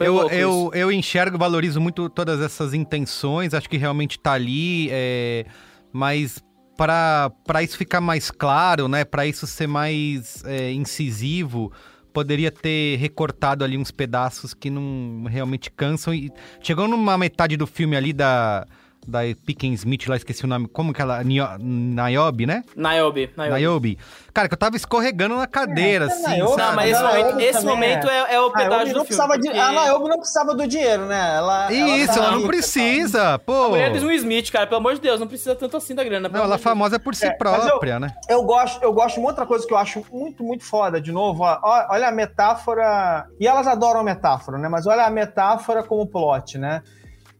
Eu, eu, eu enxergo, valorizo muito todas essas intenções, acho que realmente tá ali, é, mas para para isso ficar mais claro, né, para isso ser mais é, incisivo, poderia ter recortado ali uns pedaços que não realmente cansam e chegou numa metade do filme ali da da Picken Smith, lá esqueci o nome, como que ela, Nio- Niobe, né? Niobe, Niobe. Niobe. Cara, que eu tava escorregando na cadeira, É, assim, Niobe, sabe? Não, mas esse A momento, esse também momento é, é o A pedágio não do filme. precisava de, porque a Naomi não precisava do dinheiro, né? Ela, Isso, tá ela não rica, precisa, A pô. mulher do Will Smith, cara, pelo amor de Deus, não precisa tanto assim da grana. Não, ela é famosa por si É, mas eu- própria, né? Eu gosto, eu gosto de uma outra coisa que eu acho muito, muito foda, de novo, ó, ó, olha a metáfora, e elas adoram a metáfora, né? Mas olha a metáfora como plot, né?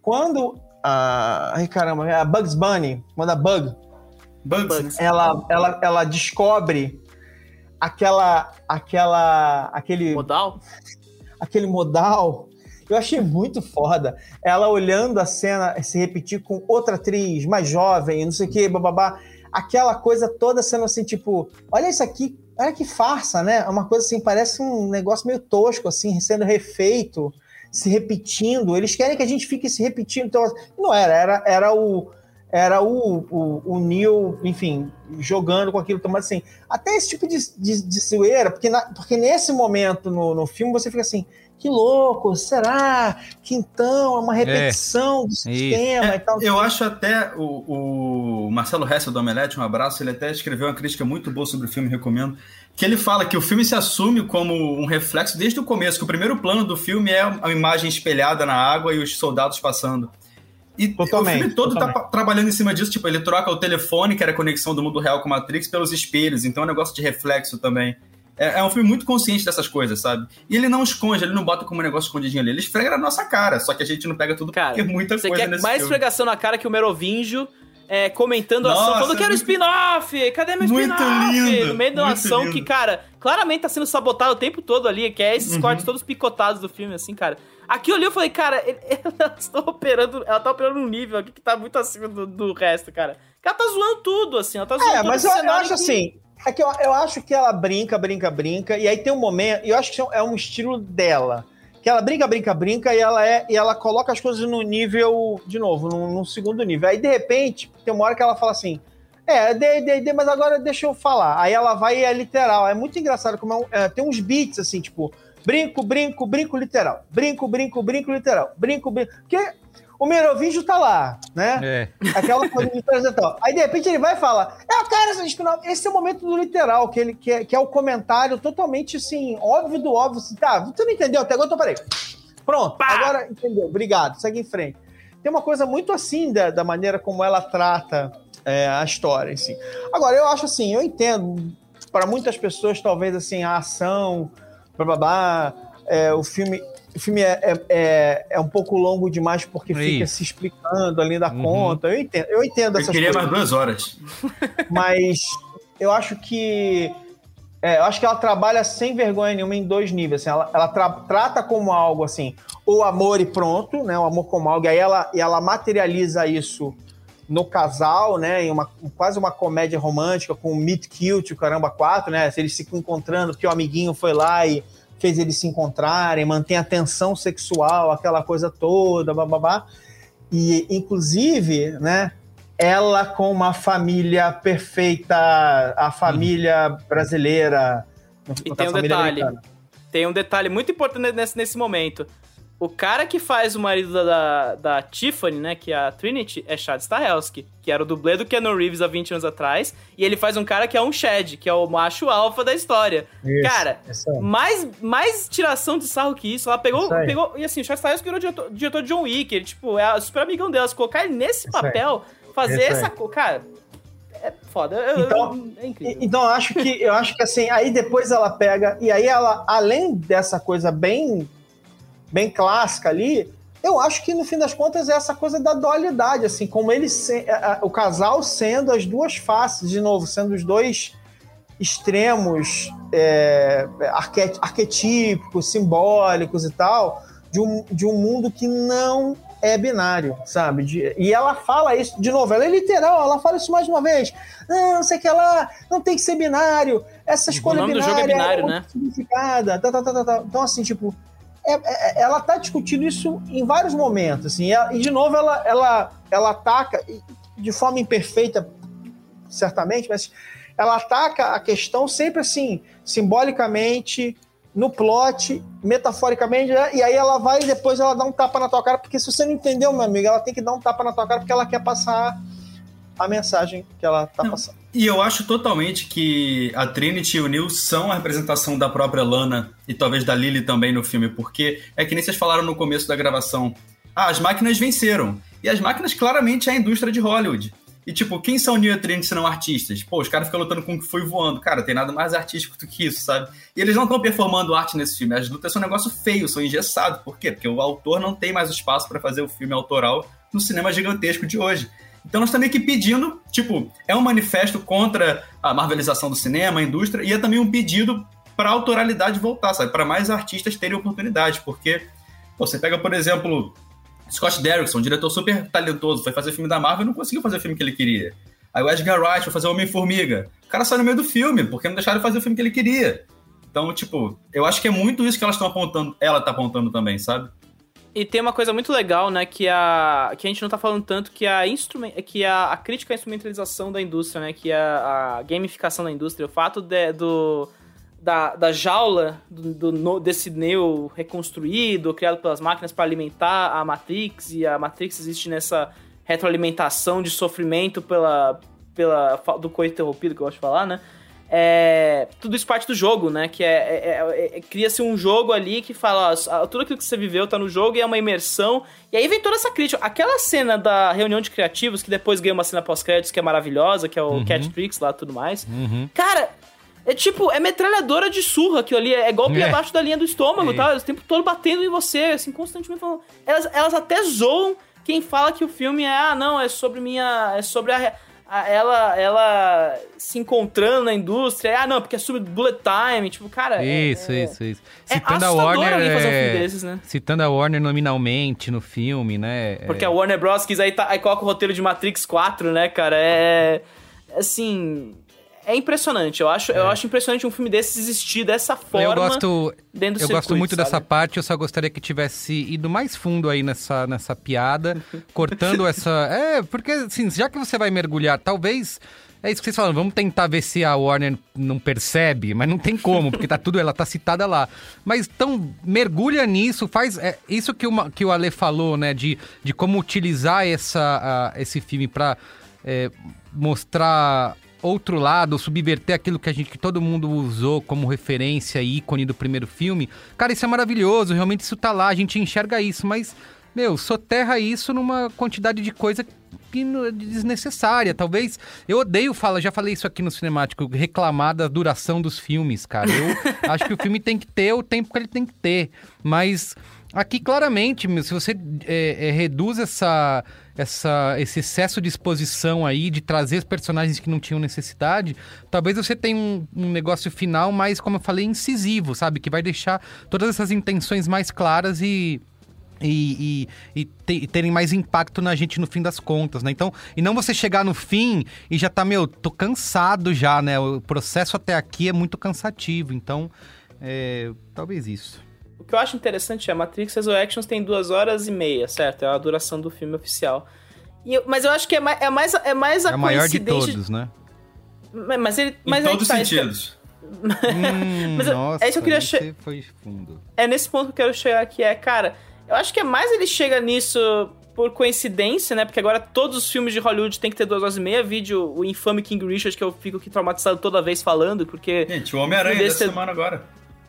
Quando a, ai caramba, a Bugs Bunny, quando a Bug, Bugs, né? ela, ela, ela descobre aquela, aquela, aquele, Modal? aquele modal, eu achei muito foda. Ela olhando a cena se repetir com outra atriz mais jovem, não sei o que, bababá. Aquela coisa toda sendo assim, tipo, olha isso aqui, olha que farsa, né? É uma coisa assim, parece um negócio meio tosco, assim, sendo refeito, se repetindo. Eles querem que a gente fique se repetindo. Então, não era, era, era o. Era o, o, o Neil, enfim, jogando com aquilo, mas assim, até esse tipo de, de, de zoeira, porque, na- porque nesse momento no, no filme você fica assim, que louco, será que então é uma repetição do sistema e tal? Eu acho até o, o Marcelo Hessel do Omelete, um abraço, ele até escreveu uma crítica muito boa sobre o filme, recomendo, que ele fala que o filme se assume como um reflexo desde o começo, que o primeiro plano do filme é a imagem espelhada na água e os soldados passando. E Totalmente, o filme todo totalmente. tá trabalhando em cima disso, tipo, ele troca o telefone, que era a conexão do mundo real com Matrix, pelos espelhos, então é um negócio de reflexo também. É, é um filme muito consciente dessas coisas, sabe? E ele não esconde, ele não bota como um negócio escondidinho ali, ele esfrega na nossa cara, só que a gente não pega tudo Cara, porque é muita Você coisa quer nesse mais filme. esfregação na cara que o Merovingio é, comentando a ação, Nossa, falando, quero muito- spin-off, cadê meu Muito spin-off? No meio de uma ação lindo. que, cara, claramente tá sendo sabotado o tempo todo ali, que é esses Uhum. cortes todos picotados do filme, assim, cara. Aqui ali eu falei, cara, ela tá operando, ela tá operando um nível aqui que tá muito acima do, do resto, cara. Ela tá zoando tudo, assim, ela tá zoando É, mas eu, eu acho que- assim. É que eu, eu acho que ela brinca, brinca, brinca, e aí tem um momento, e eu acho que é um estilo dela. Que ela brinca, brinca, brinca, e ela é, e ela coloca as coisas no nível, de novo, num segundo nível. Aí, de repente, tem uma hora que ela fala assim: É, dei, dei, dei, mas agora deixa eu falar. Aí ela vai e é literal. É muito engraçado como é um- é, tem uns beats assim, tipo, brinco, brinco, brinco literal. Brinco, brinco, brinco literal. Brinco, brinco. Porque o Merovígio tá lá, né? É. Aquela coisa de apresentar. Aí de repente ele vai e fala: É, cara, essa espinal. Esse é o momento do literal, que, ele, que, é, que é o comentário totalmente assim, óbvio do óbvio. Assim, tá, você não entendeu até agora, então parei. Pronto, agora entendeu. Obrigado, segue em frente. Tem uma coisa muito assim da, da maneira como ela trata é, a história, assim. Agora, eu acho assim, eu entendo, para muitas pessoas, talvez assim, a ação, blá blá blá, é, o filme. O filme é, é, é, é um pouco longo demais porque fica Isso. se explicando além da Uhum. conta. Eu entendo, eu entendo Eu essas queria coisas mais duas horas. mas eu acho que é, eu acho que ela trabalha sem vergonha nenhuma em dois níveis. assim, ela ela tra- trata como algo assim, o amor e pronto, né? O amor como algo. E aí ela, e ela materializa isso no casal, né? Em uma, quase uma comédia romântica com o Meet Cute, o Caramba 4, né? Eles se encontrando porque o amiguinho foi lá e fez eles se encontrarem, mantém a tensão sexual, aquela coisa toda, bababá. E, inclusive, né? Ela com uma família perfeita, a família brasileira. E tem um detalhe. americana. Tem um detalhe muito importante nesse, nesse momento. O cara que faz o marido da, da, da Tiffany, né, que é a Trinity, é Chad Stahelski, que era o dublê do Keanu Reeves há 20 anos atrás, e ele faz um cara que é um Chad, que é o macho alfa da história. Isso, cara, isso aí. mais, mais tiração de sarro que isso, ela pegou, aí. pegou e assim, o Chad Stahelski virou diretor, diretor de John Wick, ele, tipo, é super amigão delas, colocar ele nesse Isso aí. papel, fazer Isso essa, aí. cara, é foda, eu- Então, eu- é incrível. Então eu acho que eu acho que assim, aí depois ela pega e aí ela, além dessa coisa bem bem clássica ali, eu acho que no fim das contas é essa coisa da dualidade, assim, como ele a- a- o casal sendo as duas faces, de novo, sendo os dois extremos é, arque- arquetípicos, simbólicos e tal, de um, de um mundo que não é binário, sabe? De- e ela fala isso, de novo, ela é literal, ela fala isso mais uma vez. Não, não sei o que lá, não tem que ser binário, essa escolha nome do binária jogo é binário, né? significada, tá, tá, tá, tá, tá. Então, assim, tipo, é- é- ela tá discutindo isso em vários momentos, assim, e, de novo ela, ela, ela ataca, de forma imperfeita, certamente, mas ela ataca a questão sempre assim, simbolicamente, no plot, metaforicamente, né? e aí ela vai e depois ela dá um tapa na tua cara, porque se você não entendeu, meu amigo, ela tem que dar um tapa na tua cara porque ela quer passar a mensagem que ela tá passando. E eu acho totalmente que a Trinity e o Neil são a representação da própria Lana e talvez da Lily também no filme, porque é que nem vocês falaram no começo da gravação. Ah, as máquinas venceram. E as máquinas claramente é a indústria de Hollywood. E tipo, quem são Neil e a Trinity se não artistas? Pô, os caras ficam lutando com o que foi voando. Cara, tem nada mais artístico do que isso, sabe? E eles não estão performando arte nesse filme. As lutas são um negócio feio, são engessados. Por quê? Porque o autor não tem mais espaço para fazer o filme autoral no cinema gigantesco de hoje. Então nós meio que pedindo, tipo, é um manifesto contra a marvelização do cinema, a indústria, e é também um pedido para a autoralidade voltar, sabe? Para mais artistas terem oportunidade, porque pô, você pega, por exemplo, Scott Derrickson, um diretor super talentoso, foi fazer filme da Marvel e não conseguiu fazer o filme que ele queria. Aí o Edgar Wright foi fazer Homem-Formiga. O cara saiu no meio do filme, porque não deixaram fazer o filme que ele queria. Então, tipo, eu acho que é muito isso que elas estão apontando, ela tá apontando também, sabe? E tem uma coisa muito legal, né, que a que a gente não tá falando tanto, que a instrument, que a, a crítica à instrumentalização da indústria, né, que a, a gamificação da indústria, o fato de- do da, da jaula do, do desse Neo reconstruído, criado pelas máquinas para alimentar a Matrix e a Matrix existe nessa retroalimentação de sofrimento pela pela do coito interrompido que eu gosto de falar, né? É, tudo isso parte do jogo, né? Que é, é- é- é- cria-se um jogo ali que fala, ó, tudo aquilo que você viveu tá no jogo e é uma imersão. E aí vem toda essa crítica. Aquela cena da reunião de criativos, que depois ganha uma cena pós-créditos que é maravilhosa, que é o Uhum. Cat Tricks lá e tudo mais. Uhum. Cara, é tipo, é metralhadora de surra aquilo ali, é golpe É. abaixo da linha do estômago, É. tá? O tempo todo batendo em você, assim, constantemente falando. Elas, elas até zoam quem fala que o filme é, ah, não, é sobre minha. É sobre a. a- ela, ela se encontrando na indústria, ah, não, porque é sobre bullet time, tipo, cara. é- Isso, é, isso, isso. é Citando a assustador Warner. alguém fazer um filme é, desses, né? Citando a Warner nominalmente no filme, né? Porque é, a Warner Bros. quis aí, tá, aí coloca o roteiro de Matrix 4, né, cara? É. Assim. É impressionante. Eu acho, eu acho impressionante um filme desses existir dessa forma. eu gosto, dentro do eu gosto circuito, muito sabe? dessa parte, eu só gostaria que tivesse ido mais fundo aí nessa, nessa piada, cortando essa. É, porque assim, já que você vai mergulhar, talvez. É isso que vocês falam, vamos tentar ver se a Warner não percebe, mas não tem como, porque tá tudo, ela tá citada lá. Mas então, mergulha nisso, faz. É, isso que, uma, que o Ale falou, né? De, de como utilizar essa, a- esse filme pra é, mostrar outro lado, subverter aquilo que a gente que todo mundo usou como referência e ícone do primeiro filme. Cara, isso é maravilhoso, realmente isso tá lá, a gente enxerga isso, mas meu, soterra isso numa quantidade de coisa que é desnecessária. Talvez eu odeio fala, já falei isso aqui no cinemático, reclamar da duração dos filmes, cara. Eu acho que o filme tem que ter o tempo que ele tem que ter, mas Aqui, claramente, se você é, é, reduz essa, essa, esse excesso de exposição aí, de trazer personagens que não tinham necessidade, talvez você tenha um, um negócio final mais, como eu falei, incisivo, sabe? Que vai deixar todas essas intenções mais claras e. E, e, e te- e terem mais impacto na gente no fim das contas, né? Então, e não você chegar no fim e já tá, meu, tô cansado já, né? O processo até aqui é muito cansativo, então, é, talvez isso. O que eu acho interessante é Matrix Resurrections tem duas horas e meia, certo? É a duração do filme oficial. E eu- mas eu acho que é mais, é mais, é mais a É o maior de coincidência- todos, né? Mas- ele. Em Mas aí todos os tá, sentidos. Hum, Mas eu- nossa, é isso que eu queria che- você foi fundo. é nesse ponto que eu quero chegar aqui, é, cara, eu acho que é mais ele chega nisso por coincidência, né? Porque agora todos os filmes de Hollywood tem que ter duas horas e meia. Vídeo, o infame King Richard, que eu fico aqui traumatizado toda vez falando, porque. Gente, o Homem-Aranha Desse- dessa semana agora.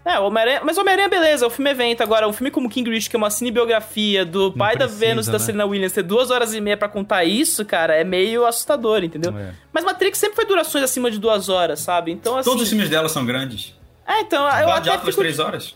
É, o Homem-Aranha. Mas o Homem-Aranha, beleza, é um filme evento. Agora, um filme como King Richard, que é uma cinebiografia do pai da precisa, Vênus e da né? Serena Williams, ter duas horas e meia pra contar isso, cara, é meio assustador, entendeu? É. Mas Matrix sempre foi durações acima de duas horas, sabe? Então, assim. Todos os filmes dela são grandes. É, então, eu até fico... três horas.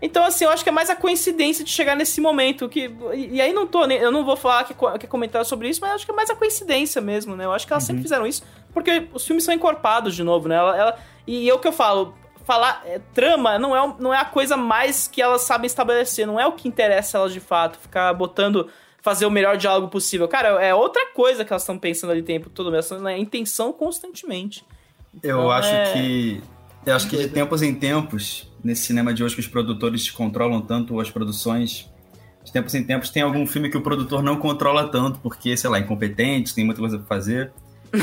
Então, assim, eu acho que é mais a coincidência de chegar nesse momento. que E, aí não tô, nem- eu não vou falar que, que comentar sobre isso, mas eu acho que é mais a coincidência mesmo, né? Eu acho que elas sempre fizeram isso, porque os filmes são encorpados de novo, né? Ela, ela- e é o que eu falo, falar é, trama não é, não é a coisa mais que elas sabem estabelecer, não é o que interessa elas de fato, ficar botando. Fazer o melhor diálogo possível. Cara, é outra coisa que elas estão pensando ali o tempo todo, elas estão na intenção constantemente. Eu Então, acho é- que. Eu acho que de tempos em tempos, nesse cinema de hoje que os produtores controlam tanto as produções, de tempos em tempos tem algum filme que o produtor não controla tanto, porque, sei lá, incompetente, tem muita coisa pra fazer.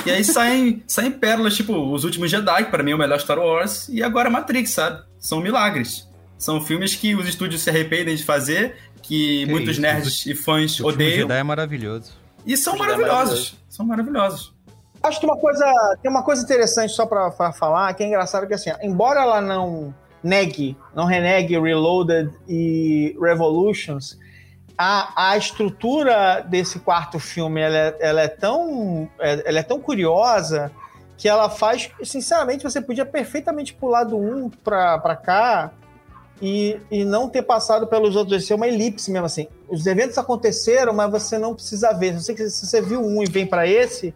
E aí saem, saem pérolas, tipo, Os Últimos Jedi, que pra mim é o melhor Star Wars, e agora Matrix, sabe? São milagres. São filmes que os estúdios se arrependem de fazer, que, Que muitos isso, nerds e fãs O odeiam, Jedi é maravilhoso. e são é maravilhosos. maravilhoso. São maravilhosos. Acho que uma coisa, tem uma coisa interessante só pra, pra falar, que é engraçado que assim, embora ela não negue, não renegue Reloaded e Revolutions, a, a estrutura desse quarto filme, ela é, ela é tão, é- ela é tão curiosa que ela faz, sinceramente, você podia perfeitamente pular do 1 pra, pra cá e, e não ter passado pelos outros dois, ser uma elipse mesmo assim. Os eventos aconteceram, mas você não precisa ver. Se você, se você viu um e vem pra esse,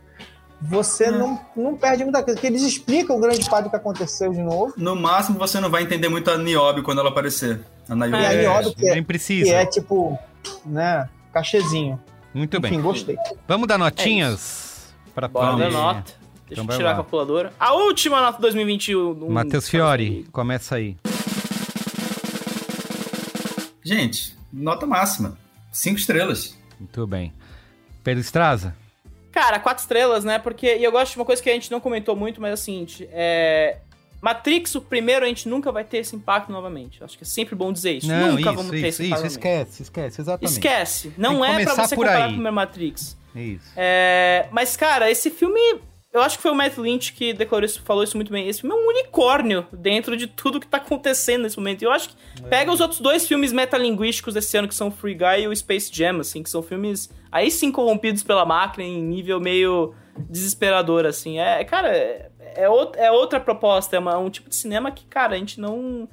você não, não perde muita coisa, porque eles explicam grande parte do que aconteceu de novo. No máximo, você não vai entender muito a Niobe quando ela aparecer. A Niobe. A Niobe, que é, Nem precisa. que é tipo, né, cachezinho. Muito bem. Enfim, gostei. Vamos dar notinhas? pra Bora poder- dar nota. Deixa Então eu tirar lá. a calculadora. A última nota 2021. Matheus Fiore, começa aí. Gente, nota máxima. Cinco estrelas. Muito bem. Pedro Estraza? Cara, quatro estrelas, né? Porque. E eu gosto de uma coisa que a gente não comentou muito, mas é o seguinte: é. Matrix, o primeiro, a gente nunca vai ter esse impacto novamente. Acho que é sempre bom dizer isso. Não, nunca isso, vamos ter isso, esse isso, impacto novamente. esquece, esquece, exatamente. Esquece. Não é pra você por comparar aí. com o primeiro Matrix. Isso. É, mas, cara, esse filme. Eu acho que foi o Matt Lynch que declarou isso, falou isso muito bem. Esse filme é um unicórnio dentro de tudo que tá acontecendo nesse momento. E eu acho que. Pega os outros dois filmes metalinguísticos desse ano, que são o Free Guy e o Space Jam, assim, que são filmes aí sim corrompidos pela máquina em nível meio desesperador, assim. É, cara, é, é, out- é outra proposta, é uma- um tipo de cinema que, cara, a gente não.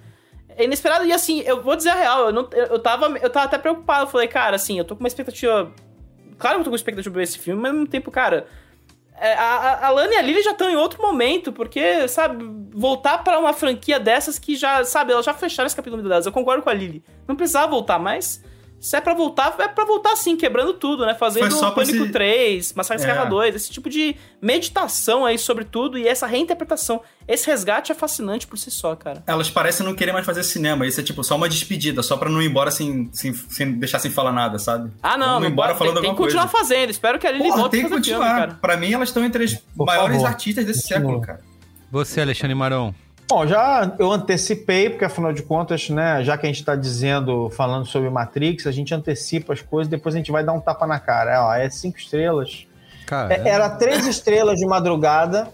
É inesperado. E assim, eu vou dizer a real, eu, não, eu, eu tava, eu tava até preocupado. Eu falei, cara, assim, eu tô com uma expectativa. Claro que eu tô com expectativa pra esse filme, mas ao mesmo tempo, cara. é, A, a, a Lana e a Lily já estão em outro momento, porque, sabe, voltar pra uma franquia dessas que já, sabe, elas já fecharam esse capítulo delas. Eu concordo com a Lily. Não precisava voltar, mas Se é pra voltar, é pra voltar assim, quebrando tudo, né? Fazendo Pânico se- 3, Massacre É. Escarra 2, esse tipo de meditação aí sobre tudo e essa reinterpretação. Esse resgate é fascinante por si só, cara. Elas parecem não querer mais fazer cinema. Isso é tipo só uma despedida, só pra não ir embora sem, sem, sem deixar sem falar nada, sabe? Ah, não, Vamos não embora pode, falando tem, tem que alguma continuar coisa. fazendo. Espero que a Porra, volte tem que fazer filme, continuar. cara. Pra mim, elas estão entre as Por maiores favor, artistas desse continua. século, cara. Você, Alexandre Maron. Bom, já eu antecipei, porque afinal de contas, né, já que a gente está dizendo, falando sobre Matrix, a gente antecipa as coisas, depois a gente vai dar um tapa na cara. É, ó, é cinco estrelas. Cara, É, era três estrelas de madrugada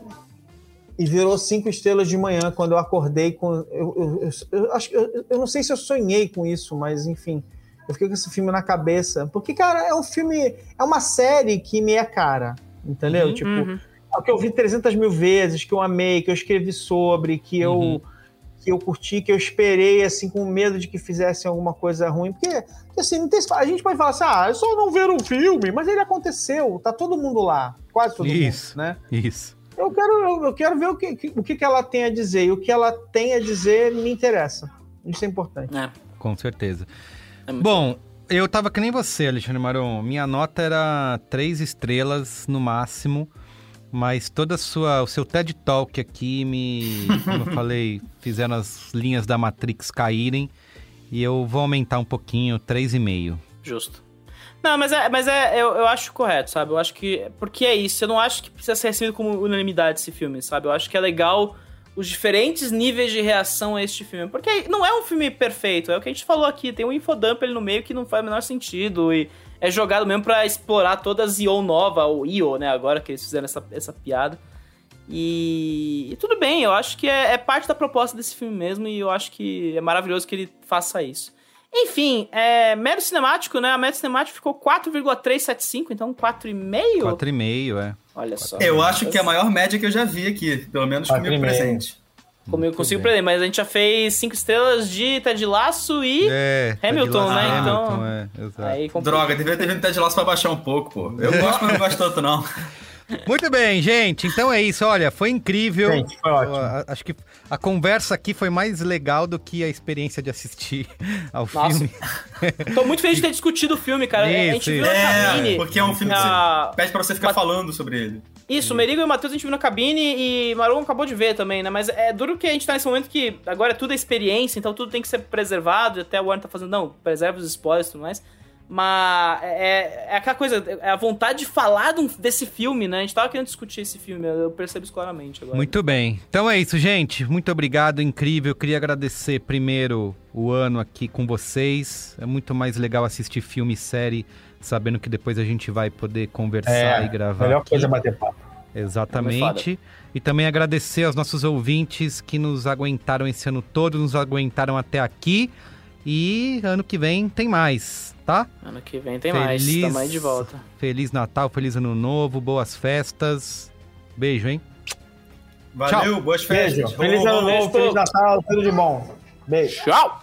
e virou cinco estrelas de manhã quando eu acordei com. Eu, eu, eu, eu acho que- eu, eu não sei se eu sonhei com isso, mas enfim. Eu fiquei com esse filme na cabeça. Porque, cara, é um filme. É uma série que me é cara. Entendeu? Uhum, tipo, uhum. É que eu vi 300 mil vezes, que eu amei, que eu escrevi sobre, que eu. Uhum. Que eu curti, que eu esperei, assim, com medo de que fizessem alguma coisa ruim. Porque, assim, não tem, a gente pode falar assim, ah, é só não ver um filme, mas ele aconteceu, tá todo mundo lá, quase todo Isso. mundo, né? Isso. Eu quero, eu, quero ver o que, o que, que ela tem a dizer. E o que ela tem a dizer me interessa. Isso é importante. É. Com certeza. É Bom, eu tava que nem você, Alexandre Maron. Minha nota era três estrelas no máximo, mas toda a sua, o seu TED Talk aqui me, como eu falei, fizeram as linhas da Matrix caírem e eu vou aumentar um pouquinho, três e meio. Justo. Não, mas é, mas é eu, eu acho correto, sabe? Eu acho que. Porque é isso. Eu não acho que precisa ser recebido como unanimidade esse filme, sabe? Eu acho que é legal os diferentes níveis de reação a este filme. Porque não é um filme perfeito, é o que a gente falou aqui. Tem um infodump ali no meio que não faz o menor sentido. E é jogado mesmo pra explorar toda a Zio nova, ou Io, né? Agora que eles fizeram essa, essa piada. E, e tudo bem, eu acho que é, é parte da proposta desse filme mesmo. E eu acho que é maravilhoso que ele faça isso. Enfim, é, médio cinemático, né? A média cinemática ficou 4,375, então 4,5? Quatro e meio, é. Olha só. Eu acho que é a maior média que eu já vi aqui, pelo menos Quatro comigo e meio. Presente. Comigo consigo perder, mas a gente já fez 5 estrelas de Ted Laço e É, Hamilton, Ted Lasso, né? Então- Hamilton, é, aí. Droga, devia ter vindo Ted Lasso pra baixar um pouco, pô. Eu gosto, mas não gosto tanto, não. Muito bem, gente. Então é isso. Olha, foi incrível. Gente, foi ótimo. A- Acho que a conversa aqui foi mais legal do que a experiência de assistir ao Nossa. filme. Tô muito feliz de ter discutido o filme, cara. a gente Isso, viu isso. na É, cabine. porque é um filme que você pede pra você ficar Mas- falando sobre ele. Isso, o Merigo e o Matheus a gente viu na cabine e Maron acabou de ver também, né? Mas é duro que a gente tá nesse momento que agora é tudo experiência, então tudo tem que ser preservado. e Até o Warren tá fazendo, não, preserva os spoilers e tudo mais. Mas é, é aquela coisa, é a vontade de falar de um- desse filme, né? A gente tava querendo discutir esse filme, eu percebo isso claramente agora. Muito bem. Então é isso, gente. Muito obrigado, incrível. Queria agradecer primeiro o ano aqui com vocês. É muito mais legal assistir filme e série, sabendo que depois a gente vai poder conversar e gravar. melhor aqui. coisa é bater papo. Exatamente. E também agradecer aos nossos ouvintes que nos aguentaram esse ano todo, nos aguentaram até aqui. E ano que vem tem mais, tá? Ano que vem tem mais, tamo aí de volta. Feliz Natal, feliz Ano Novo, boas festas. Beijo, hein? Valeu, boas Beijo. festas. Feliz Vamos, ano novo, feliz Natal, tudo de bom. Beijo. Tchau!